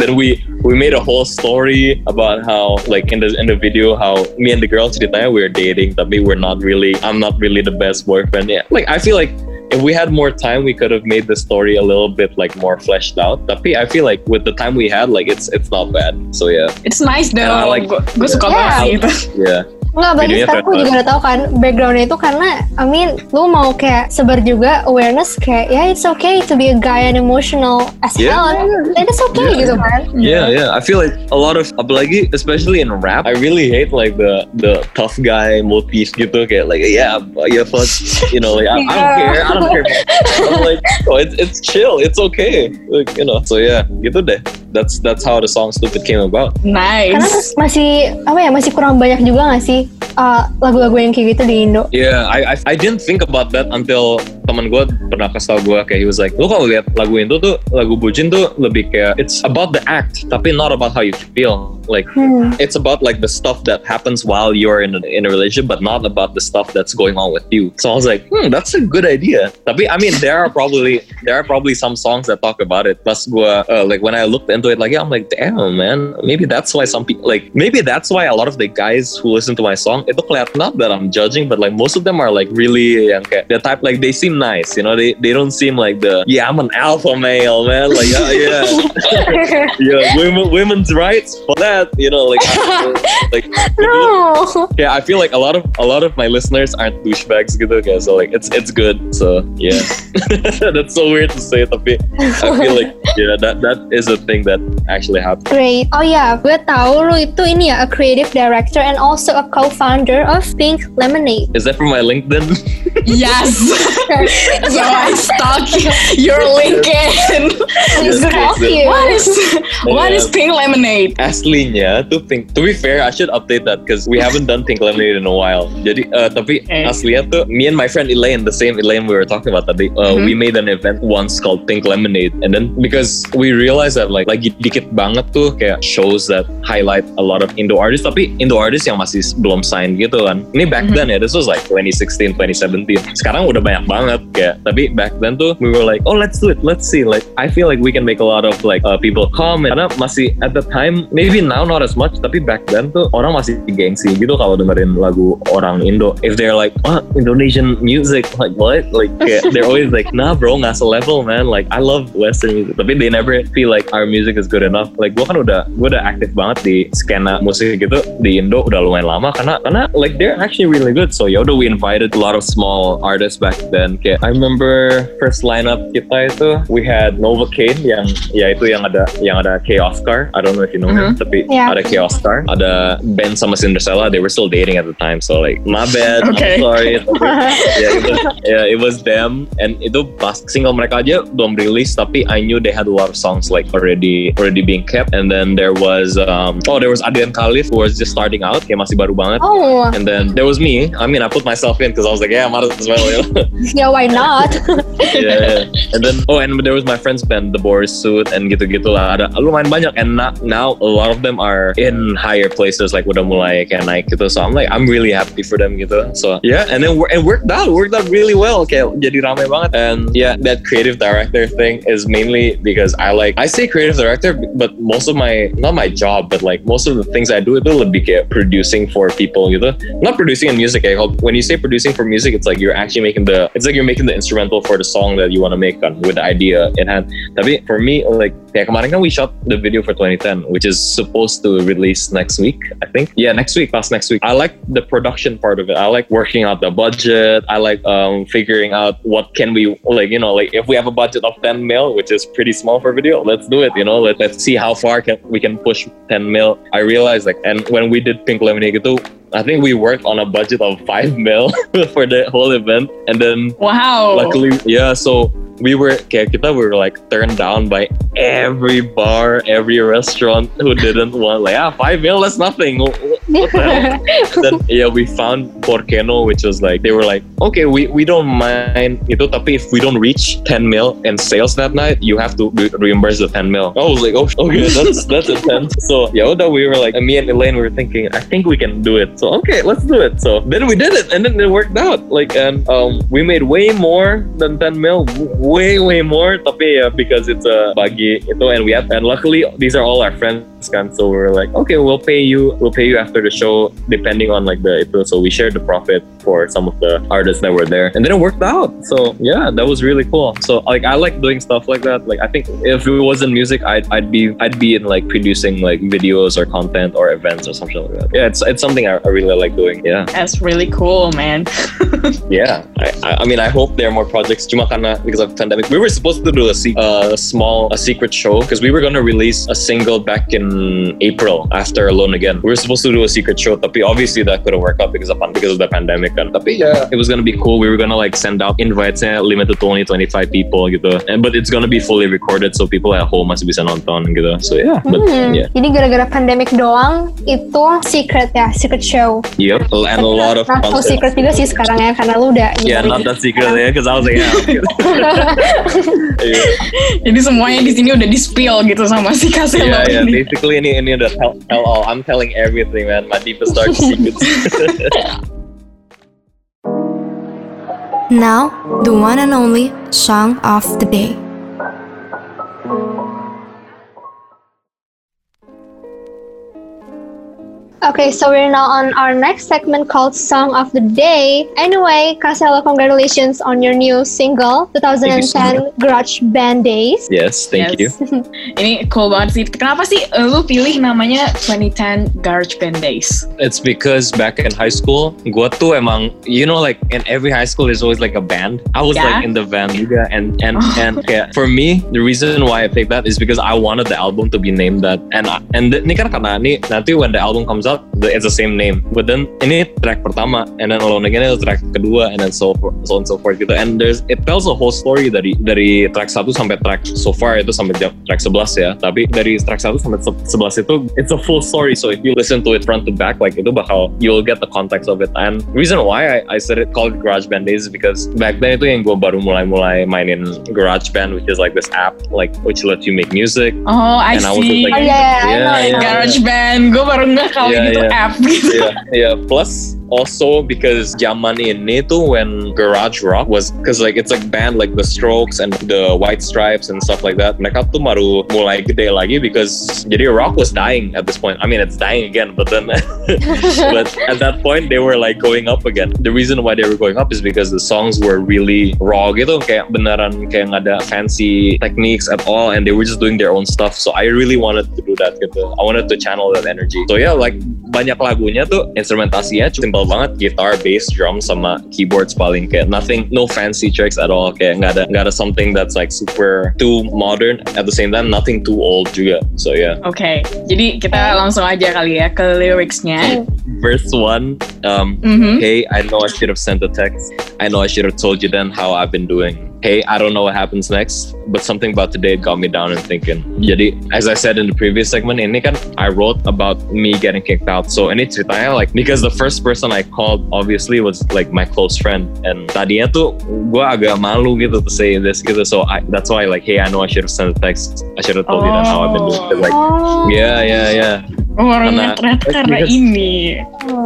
then we we made a whole story about how like in the in the video how me and the girl ceritanya we were dating tapi we were not really I'm not really the best boyfriend. Yeah. Like I feel like if we had more time we could have made the story a little bit like more fleshed out. Tapi I feel like with the time we had like it's it's not bad. So yeah. It's nice though. And I like- gue suka Yeah. banget sih yeah Nggak, berarti Videonya sekarang aku juga udah tahu kan backgroundnya itu karena I mean lu mau kayak sebar juga awareness kayak ya it's okay to be a guy and emotional as Yeah. hell and it's okay Yeah. gitu kan Yeah, yeah. I feel like a lot of apalagi especially in rap, I really hate like the the tough guy motif gitu kayak like yeah, yeah, fuck, you know, like I, I don't Yeah. care, I don't care. <laughs> I'm like, oh, it's it's chill, it's okay, like you know. So yeah, gitu deh. That's that's how the song "Stupid" came about. karena Nice. masih apa ya masih kurang banyak juga gak sih uh, lagu-lagu yang kayak gitu di Indo Yeah, I, I I didn't think about that until teman gue pernah kasih tau gue kayak he was like, lu kalau lihat lagu itu tuh lagu bucin tuh lebih kayak it's about the act tapi not about how you feel. Like hmm. it's about like the stuff that happens while you're in a, in a relationship, but not about the stuff that's going on with you. So I was like, hmm, that's a good idea. Tapi I mean, there are probably there are probably some songs that talk about it. Plus, gua uh, like when I looked into it, like yeah, I'm like, damn man, maybe that's why some people like maybe that's why a lot of the guys who listen to my song, itu kelihatan not that I'm judging, but like most of them are like really yang kayak the type like they seem nice, you know, they they don't seem like the yeah, I'm an alpha male, man, like yeah, yeah <laughs> yeah, women, women's rights for that, you know, like, <laughs> like, no yeah, I feel like a lot of a lot of my listeners aren't douchebags gitu, guys. So like, it's it's good. So yeah, <laughs> that's so weird to say, tapi I feel like yeah, that that is a thing that actually happened. Great. Oh yeah gue tahu lu itu ini ya, a creative director and also a co-founder of Pink Lemonade. Is that from my LinkedIn? Yes. <laughs> so I stalk your LinkedIn. Yes, you. What is what is pink lemonade? Aslinya tuh pink. To be fair, I should update that because we haven't done pink lemonade in a while. Jadi, uh, tapi Okay. aslinya tuh me and my friend Elaine, the same Elaine we were talking about tadi, uh, Mhm. we made an event once called Pink Lemonade, and then because we realized that like lagi dikit banget tuh kayak shows that highlight a lot of Indo artists, tapi Indo artists yang masih belum sign gitu kan. Ini back Mhm. then ya, this was like 2016, 2017. Sekarang udah banyak banget kayak, tapi back then tuh we were like, oh let's do it, let's see. Like I feel like we can make a lot of like uh, people come karena masih at the time maybe now not as much tapi back then tuh orang masih gengsi gitu kalau dengerin lagu orang Indo if they're like oh Indonesian music like what like kayak, <laughs> they're always like nah bro nggak selevel man like I love Western music tapi they never feel like our music is good enough like gue kan udah gue udah aktif banget di skena musik gitu di Indo udah lumayan lama karena karena like they're actually really good so ya udah we invited a lot of small artists back then Kayak I remember first lineup kita itu we had Nova Kane yang ya itu yang ada yang ada K Oscar. I don't know if you know him, tapi Yeah. ada K Oscar, ada Ben sama Cinderella. They were still dating at the time, so like my bad. Okay. I'm sorry. Tapi, <laughs> yeah, it was, yeah, it was them. And itu pas single mereka aja belum rilis, tapi I knew they had a lot of songs like already already being kept. And then there was um, oh there was Adrian Khalif who was just starting out, kayak masih baru banget. Oh, And then there was me. I mean, I put myself in because I was like, yeah, I might as well. You know? <laughs> yeah, why not? <laughs> yeah. And then oh, and there was my friend's band, the Boris Suit, and gitu-gitu lah. Ada lumayan banyak. And now a lot of them are in higher places, like udah mulai kayak naik gitu. So I'm like, I'm really happy for them gitu. So yeah, and then it worked out, worked out really well. Kayak jadi rame banget. And yeah, that creative director thing is mainly because I like I say creative director, but most of my not my job, but like most of the things I do itu lebih kayak producing for people gitu. Not producing in music. Kalau- when you say producing for music, it's like you're actually making the it's like you're making the instrumental for the song that you want to make kan, with the idea in hand. Tapi for me, like kayak kemarin kan we shot the video for 2010, which is supposed to release next week, I think. Yeah, next week, past next week. I like the production part of it. I like working out the budget. I like um, figuring out what can we like, you know, like if we have a budget of 10 mil, which is pretty small for video, let's do it. You know, let, let's see how far can we can push 10 mil. I realized like, and when we did Pink Lemonade gitu, like I think we worked on a budget of 5 mil <laughs> for the whole event, and then Wow. luckily yeah so we were kayak kita were like turned down by every bar every restaurant who didn't want like ah five mil that's nothing. What the hell? <laughs> Then yeah we found Porceno which was like they were like okay we we don't mind itu tapi if we don't reach 10 mil in sales that night you have to re- reimburse the 10 mil. I was like oh okay that's that's intense. So yeah udah, we were like me and Elaine we were thinking I think we can do it. So okay let's do it. So then we did it and then it worked out. Like and um we made way more than 10 mil. Way way more. Tapi ya because it's a bagi itu and we have and luckily these are all our friends kan. So we're like okay we'll pay you we'll pay you after the show depending on like the itu. So we shared the profit for some of the artists that were there and then it worked out. So yeah that was really cool. So like I like doing stuff like that. Like I think if it wasn't music I'd, I'd be I'd be in like producing like videos or content or events or something like that. Yeah it's it's something I, I really like doing yeah That's really cool, man. <laughs> yeah, I, I- I mean, I hope there are more projects. Cuma karena because of pandemic, we were supposed to do a, se- uh, a small, a secret show because we were gonna release a single back in April after Alone Again. We were supposed to do a secret show, tapi obviously that couldn't work out because of because of the pandemic. Kan. Tapi yeah, it was gonna be cool. We were gonna like send out invites, limited to only 25 people gitu. And but it's gonna be fully recorded, so people at home masih bisa nonton gitu. So yeah, but Hmm, yeah, Jadi gara-gara pandemic doang itu secret ya, secret show. Yep, and a lot of Not so concerts. secret juga sih sekarang ya karena lu udah Yeah, not that secret yeah, because I was like, yeah. Jadi semuanya di sini udah di spill gitu sama si Kaselo yeah, yeah. ini. Basically, ini ini udah tell, tell all. I'm telling everything, man. My deepest dark secrets. <laughs> Now, the one and only song of the day. Okay, so we're now on our next segment called Song of the Day. Anyway, Casella, congratulations on your new single, Thank you so 2010 Grudge Band Days. yes, thank Yes. you. <laughs> Ini cool banget sih. Kenapa sih lu pilih namanya 2010 Garage Band Days? It's because back in high school, gua tuh emang, you know, like in every high school, there's always like a band. I was Yeah? like in the band juga, and and Oh. <laughs> and kayak, for me, the reason why I picked that is because I wanted the album to be named that, and I- and th- ini kan karena ini nanti when the album comes out, the, it's the same name. But then ini track pertama, and then Alone Again itu track kedua, and then so so on and so forth gitu. And there's it tells a whole story dari dari track 1 sampai track so far itu sampai jam- track 11 ya. Tapi dari track 1 sampai se- 11 itu it's a full story. So if you listen to it front to back, like itu bakal you'll get the context of it. And reason why I, I said it called Garage Band Days is because back then itu yang gue baru mulai-mulai mainin Garage Band, which is like this app like which lets you make music. Oh, I And I was see. just Oh like- yeah, yeah, Yeah, yeah. Garage Band, gue baru nggak kalau Yeah, gitu yeah. app gitu. yeah, yeah. Plus, also because zaman ini tuh when garage rock was, because like it's like band like the Strokes and the White Stripes and stuff like that. Mereka tuh baru mulai gede lagi because jadi rock was dying at this point. I mean, it's dying again, but then, <laughs> but at that point they were like going up again. The reason why they were going up is because the songs were really raw gitu, kayak beneran kayak nggak ada fancy techniques at all, and they were just doing their own stuff. So I really wanted to do that gitu. I wanted to channel that energy. So yeah, like banyak lagunya tuh instrumentasinya cuma simple banget guitar, bass, drum sama keyboards paling kayak nothing no fancy tricks at all kayak nggak ada nggak ada something that's like super too modern at the same time nothing too old juga. So yeah. Oke, jadi kita langsung aja kali ya ke lyricsnya. Verse one, um, Mhm. Hey, I know I should have sent a text. I know I should have told you then how I've been doing. Hey, I don't know what happens next, but something about today got me down and thinking. Jadi, as I said in the previous segment, ini kan I wrote about me getting kicked out. So ini ceritanya like because the first person I called obviously was like my close friend, and tadinya tuh gue agak malu gitu to say this gitu. So I, that's why like, hey, I know I should have sent a text. I should have told you then how I've been doing. 'Cause, Like, Oh. yeah, yeah, yeah. Orangnya Karena- ternyata karena because- ini.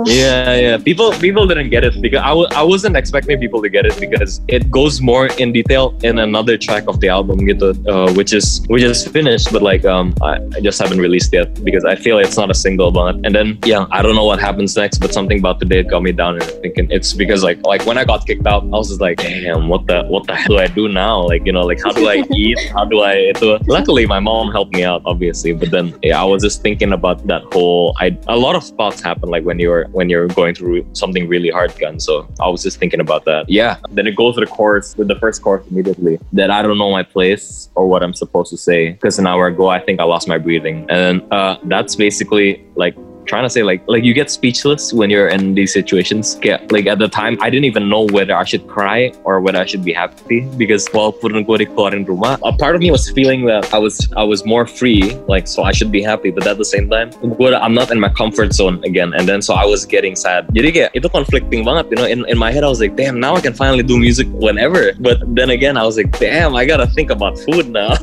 Yeah, yeah. People people didn't get it because I, I wasn't expecting people to get it because it goes more in detail in another track of the album gitu, uh, which is which is finished but like um I, I just haven't released yet because I feel it's not a single but and then yeah I don't know what happens next but something about today got me down. And thinking it's because like like when I got kicked out I was just like damn what the what the hell do I do now? Like you know like how do I eat? How do I itu. Luckily my mom helped me out obviously but then yeah I was just thinking about that whole I a lot of thoughts happen like when you're when you're going through something really hard gun so I was just thinking about that. Yeah. Then it goes to the chorus with the first course immediately that I don't know my place or what I'm supposed to say because an hour ago I think I lost my breathing. And uh, that's basically like trying to say like like you get speechless when you're in these situations. Like at the time I didn't even know whether I should cry or whether I should be happy because walaupun gue rumah a part of me was feeling that I was I was more free like so I should be happy. But at the same time I'm not in my comfort zone again. And then so I was getting sad. Jadi kayak itu conflicting banget you know in, in my head I was like damn now I can finally do music whenever. But then again I was like damn I gotta think about food now. <laughs>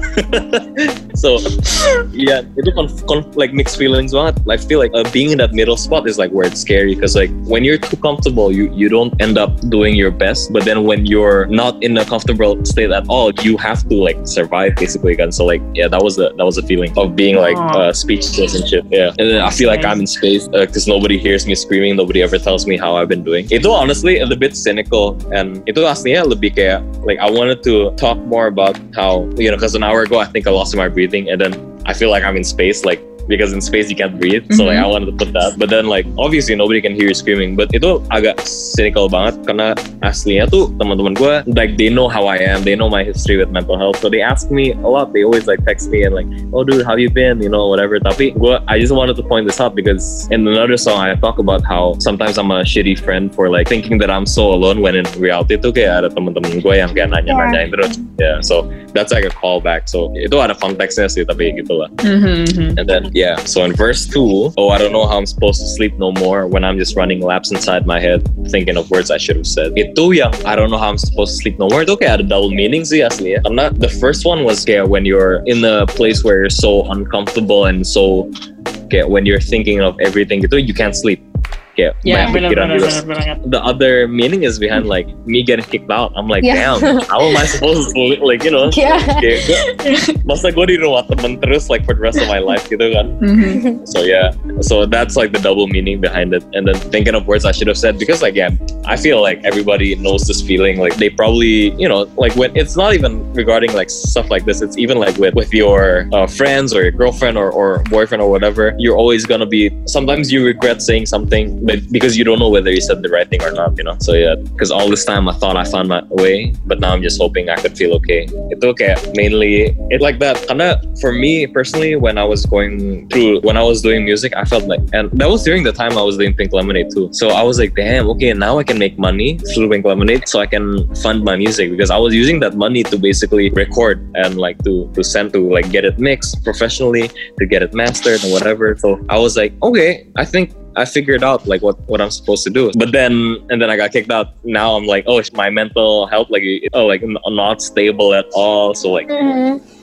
So yeah itu conf, conf, like mixed feelings banget I feel like uh, being in that middle spot is like where it's scary because like when you're too comfortable you you don't end up doing your best but then when you're not in a comfortable state at all you have to like survive basically again. So like yeah that was the that was a feeling of being like uh, speechless and shit yeah. And then I feel like I'm in space because nobody hears me screaming nobody ever tells me how I've been doing. It itu honestly a little bit cynical and itu aslinya lebih kayak like I wanted to talk more about how you know because an hour ago I think I lost my breathing and then I feel like I'm in space like because in space you can't breathe. So like I wanted to put that. But then like obviously nobody can hear you screaming but itu agak cynical banget karena aslinya tuh teman-teman gue like they know how I am. They know my history with mental health. So they ask me a lot. They always like text me and like oh dude how you been? You know whatever. Tapi gue I just wanted to point this out because in another song I talk about how sometimes I'm a shitty friend for like thinking that I'm so alone when in reality tuh kayak ada teman-teman gue yang kayak nanya-nanyain terus. Yeah so that's like a callback. So itu ada konteksnya sih tapi gitu lah Mhm. and then, yeah, so in verse two, oh, I don't know how I'm supposed to sleep no more when I'm just running laps inside my head, thinking of words I should have said. Itu yang I don't know how I'm supposed to sleep no more. Itu kayak ada double meaning sih asli ya. Karena the first one was kayak when you're in a place where you're so uncomfortable and so kayak when you're thinking of everything gitu, you can't sleep. Kayak Ya banyak pikiran benar-benar gitu. benar-benar. The other meaning is behind like me getting kicked out. I'm like, Yeah. damn, how am I <laughs> supposed to like you know? Yeah. Kayak gue- masa gue di rumah temen terus like for the rest of my life gitu kan Mhm. so yeah so that's like the double meaning behind it and then thinking of words i should have said because like yeah i feel like everybody knows this feeling like they probably you know like when it's not even regarding like stuff like this it's even like with with your uh, friends or your girlfriend or, or boyfriend or whatever you're always gonna be sometimes you regret saying something but because you don't know whether you said the right thing or not you know? So yeah because all this time i thought i found my way but now i'm just hoping i could feel okay. Itu kayak mainly it like that. Karena for me personally when i was going through when i was doing music i felt like and that was during the time i was doing pink lemonade too. So i was like damn okay now i can make money through pink lemonade so i can fund my music because i was using that money to basically record and like to to send to like get it mixed professionally to get it mastered and whatever. So i was like okay i think I figured out like what, what I'm supposed to do. But then and then I got kicked out. Now I'm like, oh, my mental health like oh like not stable at all. So like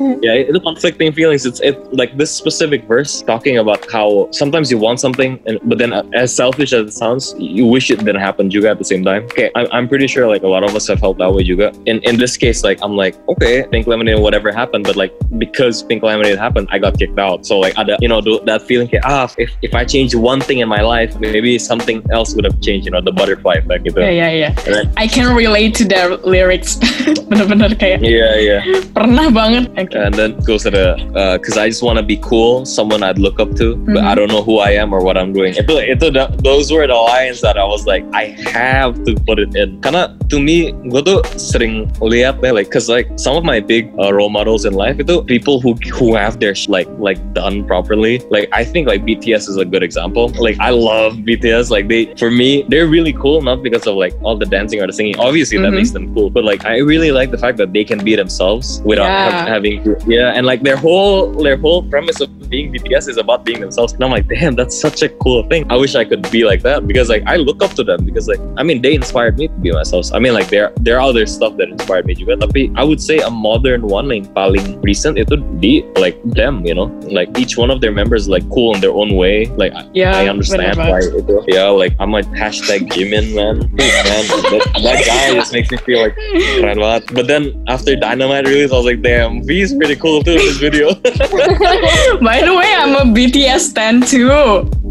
Mhm. yeah, it's conflicting feelings. It's it like this specific verse talking about how sometimes you want something, and but then uh, as selfish as it sounds, you wish it didn't happen juga at the same time. Okay, I'm, I'm pretty sure like a lot of us have felt that way juga. In in this case, like I'm like okay, Pink Lemonade, whatever happened, but like because Pink Lemonade happened, I got kicked out. So like ada you know do- that feeling kayak ah if if I change one thing in my life, maybe something else would have changed. You know the butterfly effect gitu. Ya ya ya. And then- I can relate to the lyrics. <laughs> Bener-bener kayak Yeah, yeah. pernah banget. and then goes to the because I just want to be cool, someone I'd look up to, but Mhm. I don't know who I am or what I'm doing. Itu, itu, those were the lines that I was like, I have to put it in. Karena to me, gue tuh sering lihat deh, like, cause like some of my big uh, role models in life itu people who who have their like like done properly. Like I think like BTS is a good example. Like I love BTS. Like they for me they're really cool, not because of like all the dancing or the singing. Obviously that Mhm. makes them cool, but like I really like the fact that they can be themselves without Yeah. ha- having yeah, and like their whole their whole premise of being BTS is about being themselves. And I'm like, damn, that's such a cool thing. I wish I could be like that because like I look up to them because like I mean they inspired me to be myself. I mean like there there are other stuff that inspired me juga. Tapi I would say a modern one yang paling recent itu di like them, you know, like each one of their members like cool in their own way. Like yeah, I understand bener why banget. itu. Yeah, like I'm a hashtag Jimin man. man, that, that guy just makes me feel like keren banget. But then after Dynamite release, I was like, damn, V is pretty cool too in this video. <laughs> By the way, I'm a BTS stan too.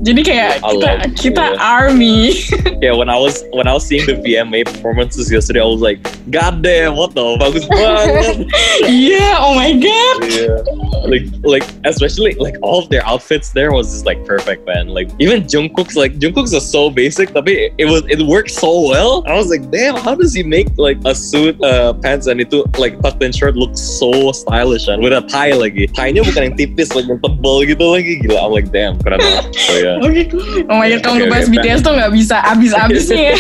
Jadi kayak I kita kita yeah. army. <laughs> yeah, when I was when I was seeing the VMA performances yesterday, I was like, God damn, what the bagus banget. <laughs> yeah, oh my god. yeah, like like especially like all of their outfits there was just like perfect, man. Like even Jungkook's like Jungkook's is so basic, tapi it was it worked so well. I was like, damn, how does he make like a suit, uh, pants and itu like tucked in shirt look so stylish and with a tie lagi. Tie-nya bukan yang tipis, like yang tebal gitu lagi. Gila, I'm like, damn, keren banget. So yeah. Oke, oh my god, kalau Okay, ngebahas okay, BTS tuh nggak bisa habis-habisnya ya.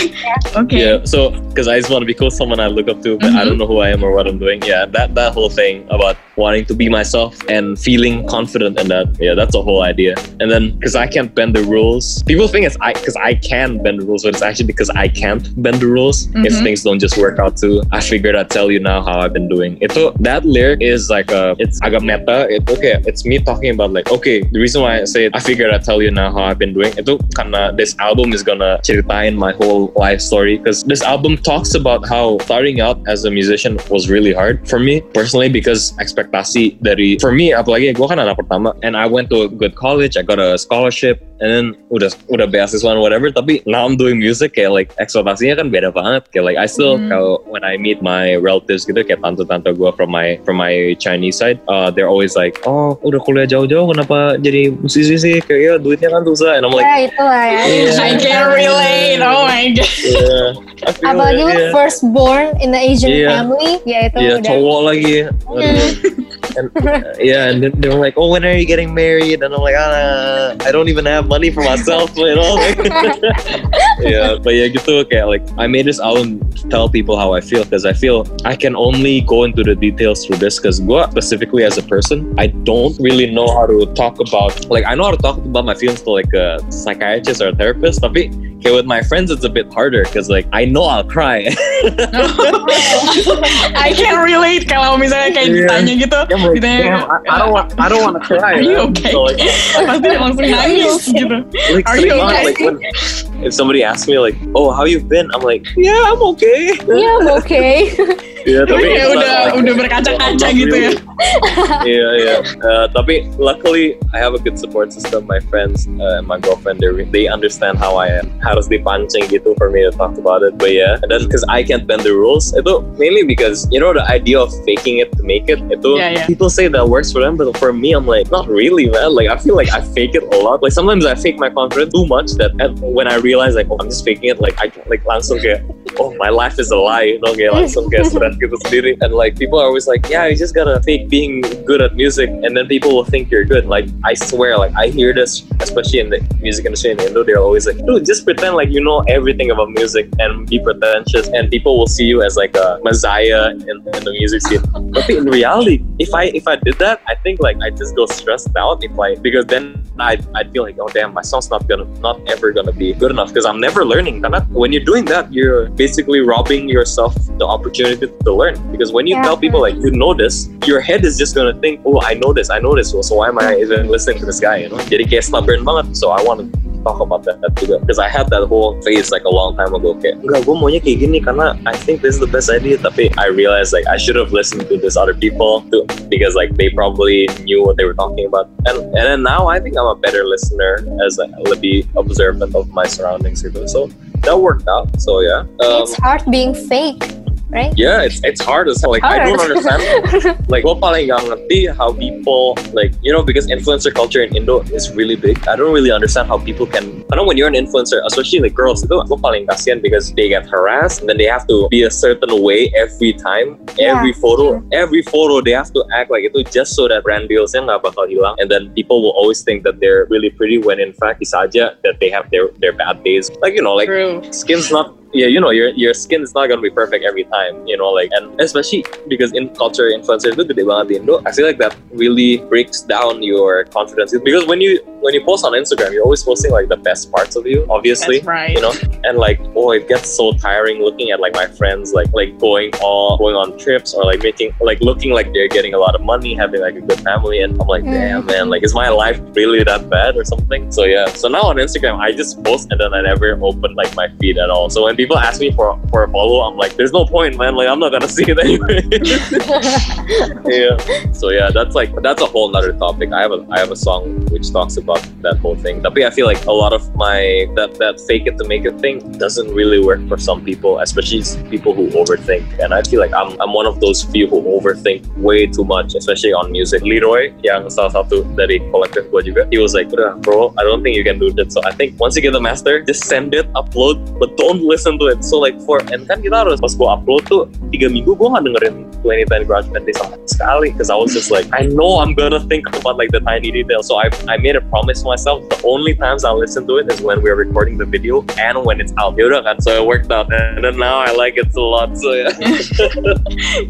Oke. Yeah, so because I just want to be cool, someone I look up to, but I Mhm. don't know who I am or what I'm doing. Yeah, that that whole thing about wanting to be myself and feeling confident in that. Yeah, that's the whole idea. And then because I can't bend the rules, people think it's I because I can bend the rules, but it's actually because I can't bend the rules. If Mhm. things don't just work out too, I figured I'd tell you now how I've been doing. Itu that lyric is like a it's agak meta. It, okay, it's me talking about like okay, the reason why I say it, I figured I'd tell you now how I've been doing. Itu karena this album is gonna ceritain my whole life story because this album talks about how starting out as a musician was really hard for me personally because ekspektasi dari for me apalagi gue kan anak pertama and I went to a good college I got a scholarship and then udah udah beasiswa and whatever tapi now I'm doing music kayak like ekspektasinya kan beda banget kayak like I still Hmm. kalau when I meet my relatives gitu kayak tante-tante gue from my from my Chinese side uh, they're always like oh udah kuliah jauh-jauh kenapa jadi musisi sih kayak ya duitnya kan susah and I'm like ya itulah ya. Yeah. I can relate. Oh my god. yeah Apalagi like, yeah. first born in the Asian Iya. family, ya itu yeah, udah. cowok lagi. And, yeah, and then they were like, "Oh, when are you getting married?" And I'm like, "Ah, I don't even have money for myself, <laughs> you know." <laughs> yeah, but yeah, gitu kayak like I made this album to tell people how I feel because I feel I can only go into the details through this because gue specifically as a person, I don't really know how to talk about like I know how to talk about my feelings to like a psychiatrist or a therapist, tapi kayak with my friends it's a bit harder because like I know I'll cry. <laughs> I can relate kalau misalnya kayak Yeah. ditanya gitu. I'm like, damn, I, I don't want, I don't want to cry. Are you okay? Like, Pasti langsung nangis gitu. Are you <laughs> okay? like, when- if somebody asks me like, "Oh, how you've been?" I'm like, "Yeah, I'm okay." Yeah, I'm <laughs> okay. yeah, Tapi kayak it's not udah like- udah berkaca-kaca not gitu ya. really. yeah, yeah. Uh, tapi luckily I have a good support system. My friends uh, and my girlfriend, they they understand how I am. Harus dipancing gitu for me to talk about it. But yeah, and then because I can't bend the rules, itu mainly because you know the idea of faking it to make it. Itu Yeah, yeah. people say that works for them, but for me, I'm like not really, man. Like I feel like I fake it a lot. Like sometimes I fake my confidence too much that and when I realize like oh, I'm just faking it, like I like langsung kayak oh my life is a lie, you know, kayak langsung kayak stres gitu sendiri. And like people are always like, yeah, you just gotta fake being good at music, and then people will think you're good. Like I swear, like I hear this, especially in the music industry in Indo, they're always like, dude, just pretend like you know everything about music and be pretentious, and people will see you as like a messiah in, in the music scene. But in reality, if I if I did that, I think like I just go stressed out if I because then I I feel like oh damn, my song's not gonna not ever gonna be good enough because I'm never learning. Karena when you're doing that, you're basically robbing yourself the opportunity to learn. Because when you Yeah. tell people like you know this, your head is just gonna think, oh I know this, I know this, so why am I even listening to this guy? You know, jadi kayak stubborn banget. So I want to talk about that juga because I had that whole phase like a long time ago kayak enggak gue maunya kayak gini karena I think this is the best idea tapi I realized like I should have listened to this other people too because like they probably knew what they were talking about. And and then now I think I'm a better listener as a lebih observant of my surroundings gitu so that worked out so yeah um, It's hard being fake. Right? Yeah, it's it's hard as hell. Like I don't understand. <laughs> like gue paling gak ngerti how people like you know because influencer culture in Indo is really big. I don't really understand how people can. I know when you're an influencer, especially like girls, itu gue paling kasihan because they get harassed and then they have to be a certain way every time, Yeah, every photo, every photo they have to act like itu just so that brand dealsnya nggak bakal hilang. And then people will always think that they're really pretty when in fact it's aja that they have their their bad days. Like you know like True. skin's not yeah you know your your skin is not gonna be perfect every time you know like and especially because in culture influencer itu gede banget di Indo. I feel like that really breaks down your confidence. Because when you when you post on Instagram you're always posting like the best parts of you obviously That's right. you know? And like oh it gets so tiring looking at like my friends like like going all going on trips or like making like looking like they're getting a lot of money having like a good family and I'm like Mm. damn man like is my life really that bad or something? So yeah. So now on Instagram I just post and then I never open like my feed at all. So when people ask me for for a follow I'm like there's no point man. Like I'm not gonna <laughs> see it anyway. <laughs> Yeah. So yeah that's like that's a whole nother topic. I have a I have a song which talks about that whole thing. Tapi I feel like a lot of my that that fake it to make it thing doesn't really work for some people especially people who overthink. And I feel like I'm I'm one of those few who overthink way too much especially on music Leroy yang salah satu dari collective gue juga. He was like bro I don't think you can do that. So I think once you get the master just send it upload but don't listen to it so like for and kan kita harus pas gue upload tuh tiga minggu gue nggak dengerin 2010 Garage Band Day sama sekali because I was just like I know I'm gonna think about like the tiny details. So I I made a promise to myself the only times I'll listen to it is when we're recording the video and when it's out. Yaudah kan? So it worked out. And then now I like it a lot so yeah. <laughs>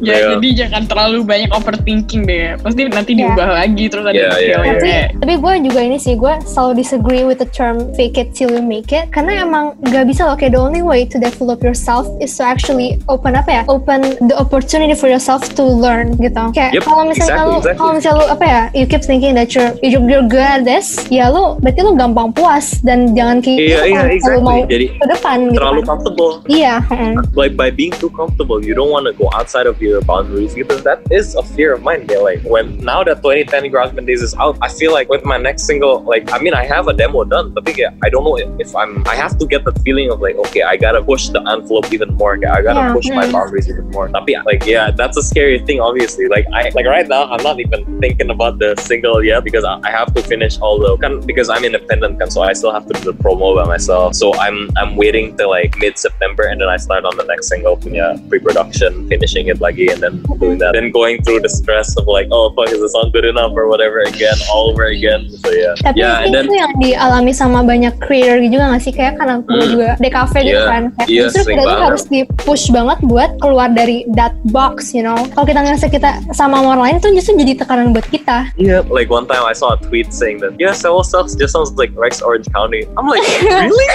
Ya, Yeah. jadi jangan terlalu banyak overthinking deh. Pasti nanti Yeah. diubah lagi terus ada Yeah, yeah, failure. tapi tapi gue juga ini sih gue selalu disagree with the term fake it till you make it. Karena emang gak bisa loh. Kayak the only way to develop yourself is to actually open apa ya open the opportunity for yourself to learn gitu kayak Yep, kalau misalnya exactly, lu exactly. kalau misalnya lu apa ya you keep thinking that you're you're, good at this ya lu berarti lu gampang puas dan jangan kayak Iya, gitu iya, kalau lu exactly. mau Jadi, ke depan gitu terlalu kan. comfortable iya heeh. like by being too comfortable you don't want to go outside of your boundaries because that is a fear of mine yeah, like when now that 2010 Garage Band Days is out I feel like with my next single like I mean I have a demo done but yeah, I don't know if I'm I have to get the feeling of like okay I gotta push the envelope even more okay, I gotta Yeah. push my Mm. boundaries even more tapi like yeah that's a scary thing obviously like I like right now I'm not even thinking about the single yet because I, I have to finish all the kan because I'm independent kan so I still have to do the promo by myself so I'm I'm waiting till like mid September and then I start on the next single punya pre-production finishing it lagi and then doing that then going through the stress of like oh fuck is the song good enough or whatever again all over again so yeah Tapi yeah and then itu yang dialami sama banyak creator juga gak sih? Kayak kan aku Hmm. juga DKV gitu Iya, kan. Iya, justru kita tuh banget. harus di-push banget buat keluar dari that box, you know. Kalau kita ngerasa kita sama orang lain itu justru jadi tekanan buat kita. Yeah, like one time I saw a tweet saying that, yeah, Seoul sucks just sounds like Rex Orange County. I'm like, <laughs> really?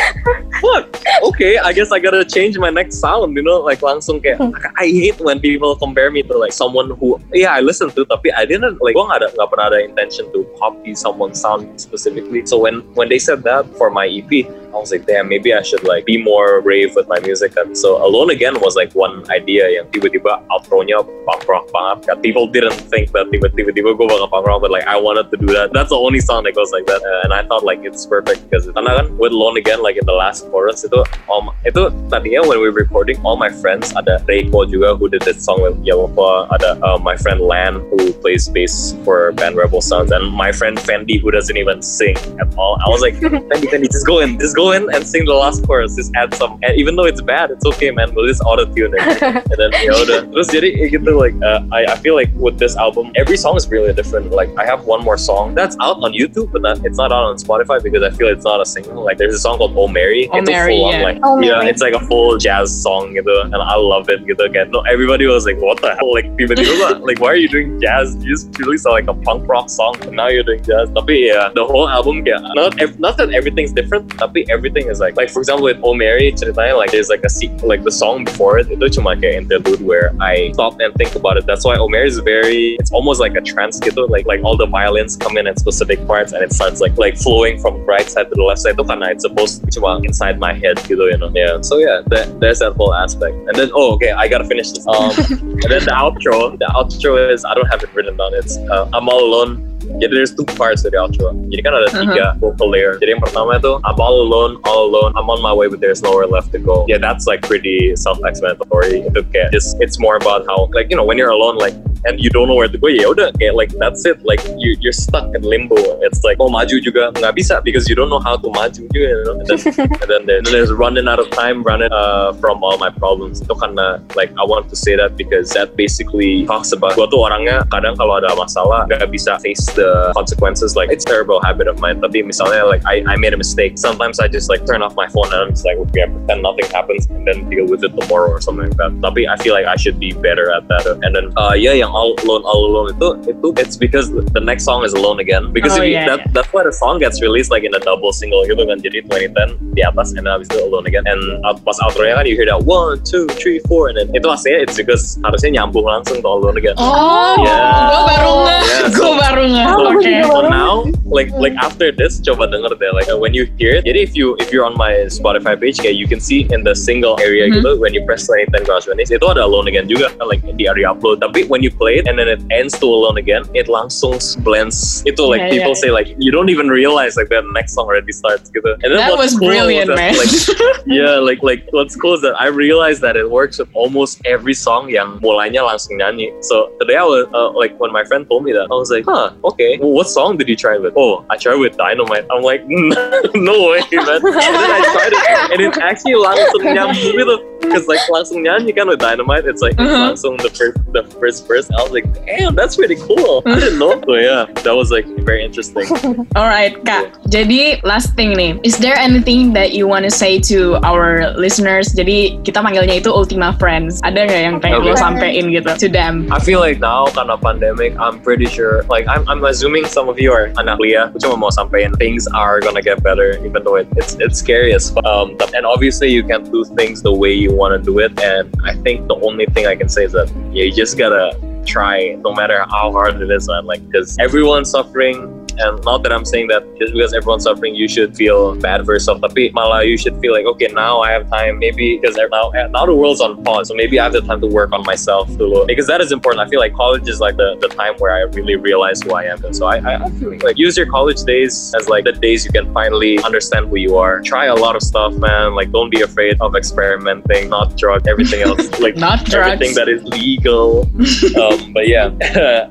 What? Okay, I guess I gotta change my next sound, you know? Like langsung kayak, I hate when people compare me to like someone who, yeah, I listen to, tapi I didn't, like, gua nggak ada, nggak pernah ada intention to copy someone's sound specifically. So when, when they said that for my EP, I was like, damn, maybe I should like be more brave with my music. And so Alone Again was like one idea yang tiba-tiba outro-nya punk rock banget. kan. People didn't think that tiba-tiba gue bakal punk rock, but like I wanted to do that. That's the only song that goes like that. And I thought like it's perfect because karena kan with Alone Again like in the last chorus itu um, itu tadinya when we were recording all my friends ada Reiko juga who did this song with Yellow ada uh, my friend Lan who plays bass for band Rebel Sons and my friend Fendi who doesn't even sing at all. I was like <laughs> Fendi Fendi just go in just go in and sing the last chorus just add some and even though it's bad it's okay man. We'll just auto tune it. <laughs> And then ya udah terus jadi kayak gitu like uh, I, I feel like with this album every song is really different. Like I have one more song that's out on YouTube but not, it's not out on Spotify because I feel it's not a single. Like there's a song called Oh Mary. Oh it's Mary, a full yeah. on like Oh yeah Mary. it's like a full jazz song gitu and I love it gitu kayak no everybody was like what the hell? Like tiba-tiba like why are you doing jazz? You just released like a punk rock song and now you're doing jazz. Tapi yeah the whole album kayak not not that everything's different tapi everything is like like for example with Oh Mary ceritanya like there's like a se- like the song before it itu cuma kayak interlude where I stop and think about it. That's why Mary is very it's almost like a trance gitu like like all the violins come in at specific parts and it starts like like flowing from right side to the left side. Itu karena it's supposed to be cuma inside my head gitu you know? Yeah. So yeah that, there's that whole aspect. And then oh okay I gotta finish this. Um <laughs> and then the outro the outro is I don't have it written down. It's uh, I'm all alone Jadi there's two parts dari outro. Jadi kan ada Uh-huh. tiga vocal layer. Jadi yang pertama itu I'm all alone, all alone. I'm on my way, but there's nowhere left to go. Yeah, that's like pretty self-explanatory. Itu kayak just it's more about how like you know when you're alone like and you don't know where to go. Ya udah kayak like that's it. Like you you're stuck in limbo. It's like oh maju juga nggak bisa because you don't know how to maju juga. You know? And then <laughs> and then, there- there's running out of time, running uh, from all my problems. Itu karena like I want to say that because that basically talks about gua tuh orangnya kadang kalau ada masalah nggak bisa face the consequences. Like it's a terrible habit of mine. Tapi misalnya like I, I made a mistake. Sometimes I just like turn off my phone and I'm just like okay, pretend nothing happens and then deal with it tomorrow or something like that. Tapi I feel like I should be better at that. And then uh yeah, yang all alone, all alone itu itu it's because the next song is alone again. Because Oh, if you- yeah, that yeah. that's why the song gets released like in a double single gitu kan. Jadi 2010 di atas and then habis itu alone again. And uh, pas outro-nya kan you hear that one, two, three, four and then itu aslinya it's because harusnya nyambung langsung ke alone again. Oh, Yeah. gue baru nge, Yeah, gue so- baru nge. Oke. gua So now, like like after this, coba denger deh. Like uh, when you hear it, jadi if you if you're on my Spotify page, kayak you can see in the single area Mhm. gitu, when you press 2010 Garage Venice, itu ada Alone Again juga, like di area upload. Tapi when you play it and then it ends to Alone Again, it langsung blends. Itu like Yeah, people yeah, say like you don't even realize like the next song already starts gitu. And then That was cool brilliant, that, man. Like, <laughs> yeah, like like what's cool is that I realized that it works with almost every song yang mulainya langsung nyanyi. So today I was uh, like when my friend told me that, I was like, huh, okay. Well, what song did you try with? Oh, I tried with Dynamite. I'm like, <laughs> no way, man. And then I tried it, and it actually langsung gitu. Because like langsung nyanyi kan with Dynamite, it's like Uh-huh. langsung the first the first verse. I was like, damn, that's really cool. I didn't know. <laughs> So yeah, that was like very interesting. <laughs> Alright kak, jadi last thing nih, is there anything that you want to say to our listeners? Jadi kita manggilnya itu Ultima Friends. Ada nggak yang pengen Okay. lo sampein gitu to them? I feel like now karena pandemic, I'm pretty sure. Like I'm, I'm assuming some of you are anak. Aku cuma mau sampein things are gonna get better, even though it, it's it's scary as fuck. Um, and obviously you can't do things the way you want to do it. And I think the only thing I can say is that yeah, you just gotta try, no matter how hard it is, man. Like because everyone's suffering. And not that I'm saying that just because everyone's suffering, you should feel bad for yourself. Tapi malah you should feel like, okay, now I have time. Maybe because now now the world's on pause, so maybe I have the time to work on myself dulu. Because that is important. I feel like college is like the, the time where I really realize who I am. So I, I, I feel like use your college days as like the days you can finally understand who you are. Try a lot of stuff, man. Like don't be afraid of experimenting, not drug, everything else. <laughs> Like Not drugs. everything that is legal. <laughs> um, but yeah,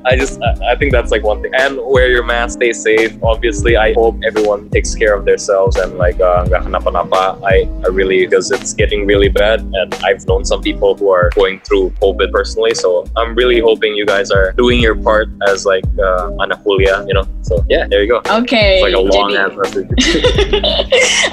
<laughs> I just I, I think that's like one thing. And wear your mask, stay safe. Obviously, I hope everyone takes care of themselves and like uh, nggak kenapa-napa. I I really because it's getting really bad, and I've known some people who are going through COVID personally. So I'm really hoping you guys are doing your part as like uh, anak kuliah, you know. So yeah, there you go. Okay. It's like a long jadi ass message.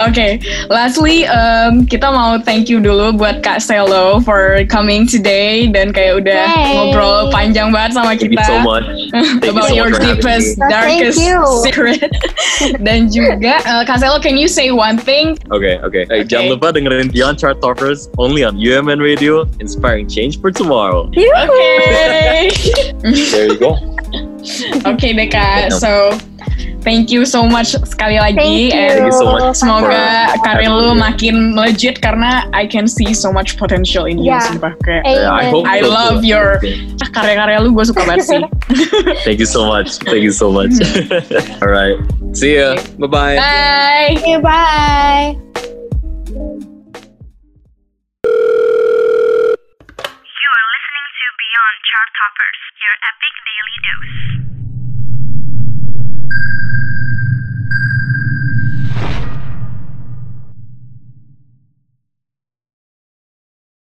Oke, lastly um, kita mau thank you dulu buat Kak Selo for coming today dan kayak udah Hey. ngobrol panjang banget sama Thank you kita so much. <laughs> Thank you about so your much deepest, me. Oh, darkest you. secret. <laughs> dan juga uh, Kak Selo, can you say one thing? Okay, okay. Hey, Okay. Jangan lupa dengerin Beyond Chart Toppers only on UMN Radio, inspiring change for tomorrow. Oke, <laughs> There you go. oke deh Kak. So Thank you so much sekali lagi. Thank you, And Thank you so much. Semoga karir lu makin legit karena I can see so much potential in you. Yeah. Sumpah kayak yeah, I, hope I love your ah, karya-karya lu gue suka banget sih. <laughs> Thank you so much. Thank you so much. Hmm. <laughs> Alright. See ya. Bye-bye. Bye. Bye. You, bye. You are listening to Beyond Chart Toppers, your epic daily dose.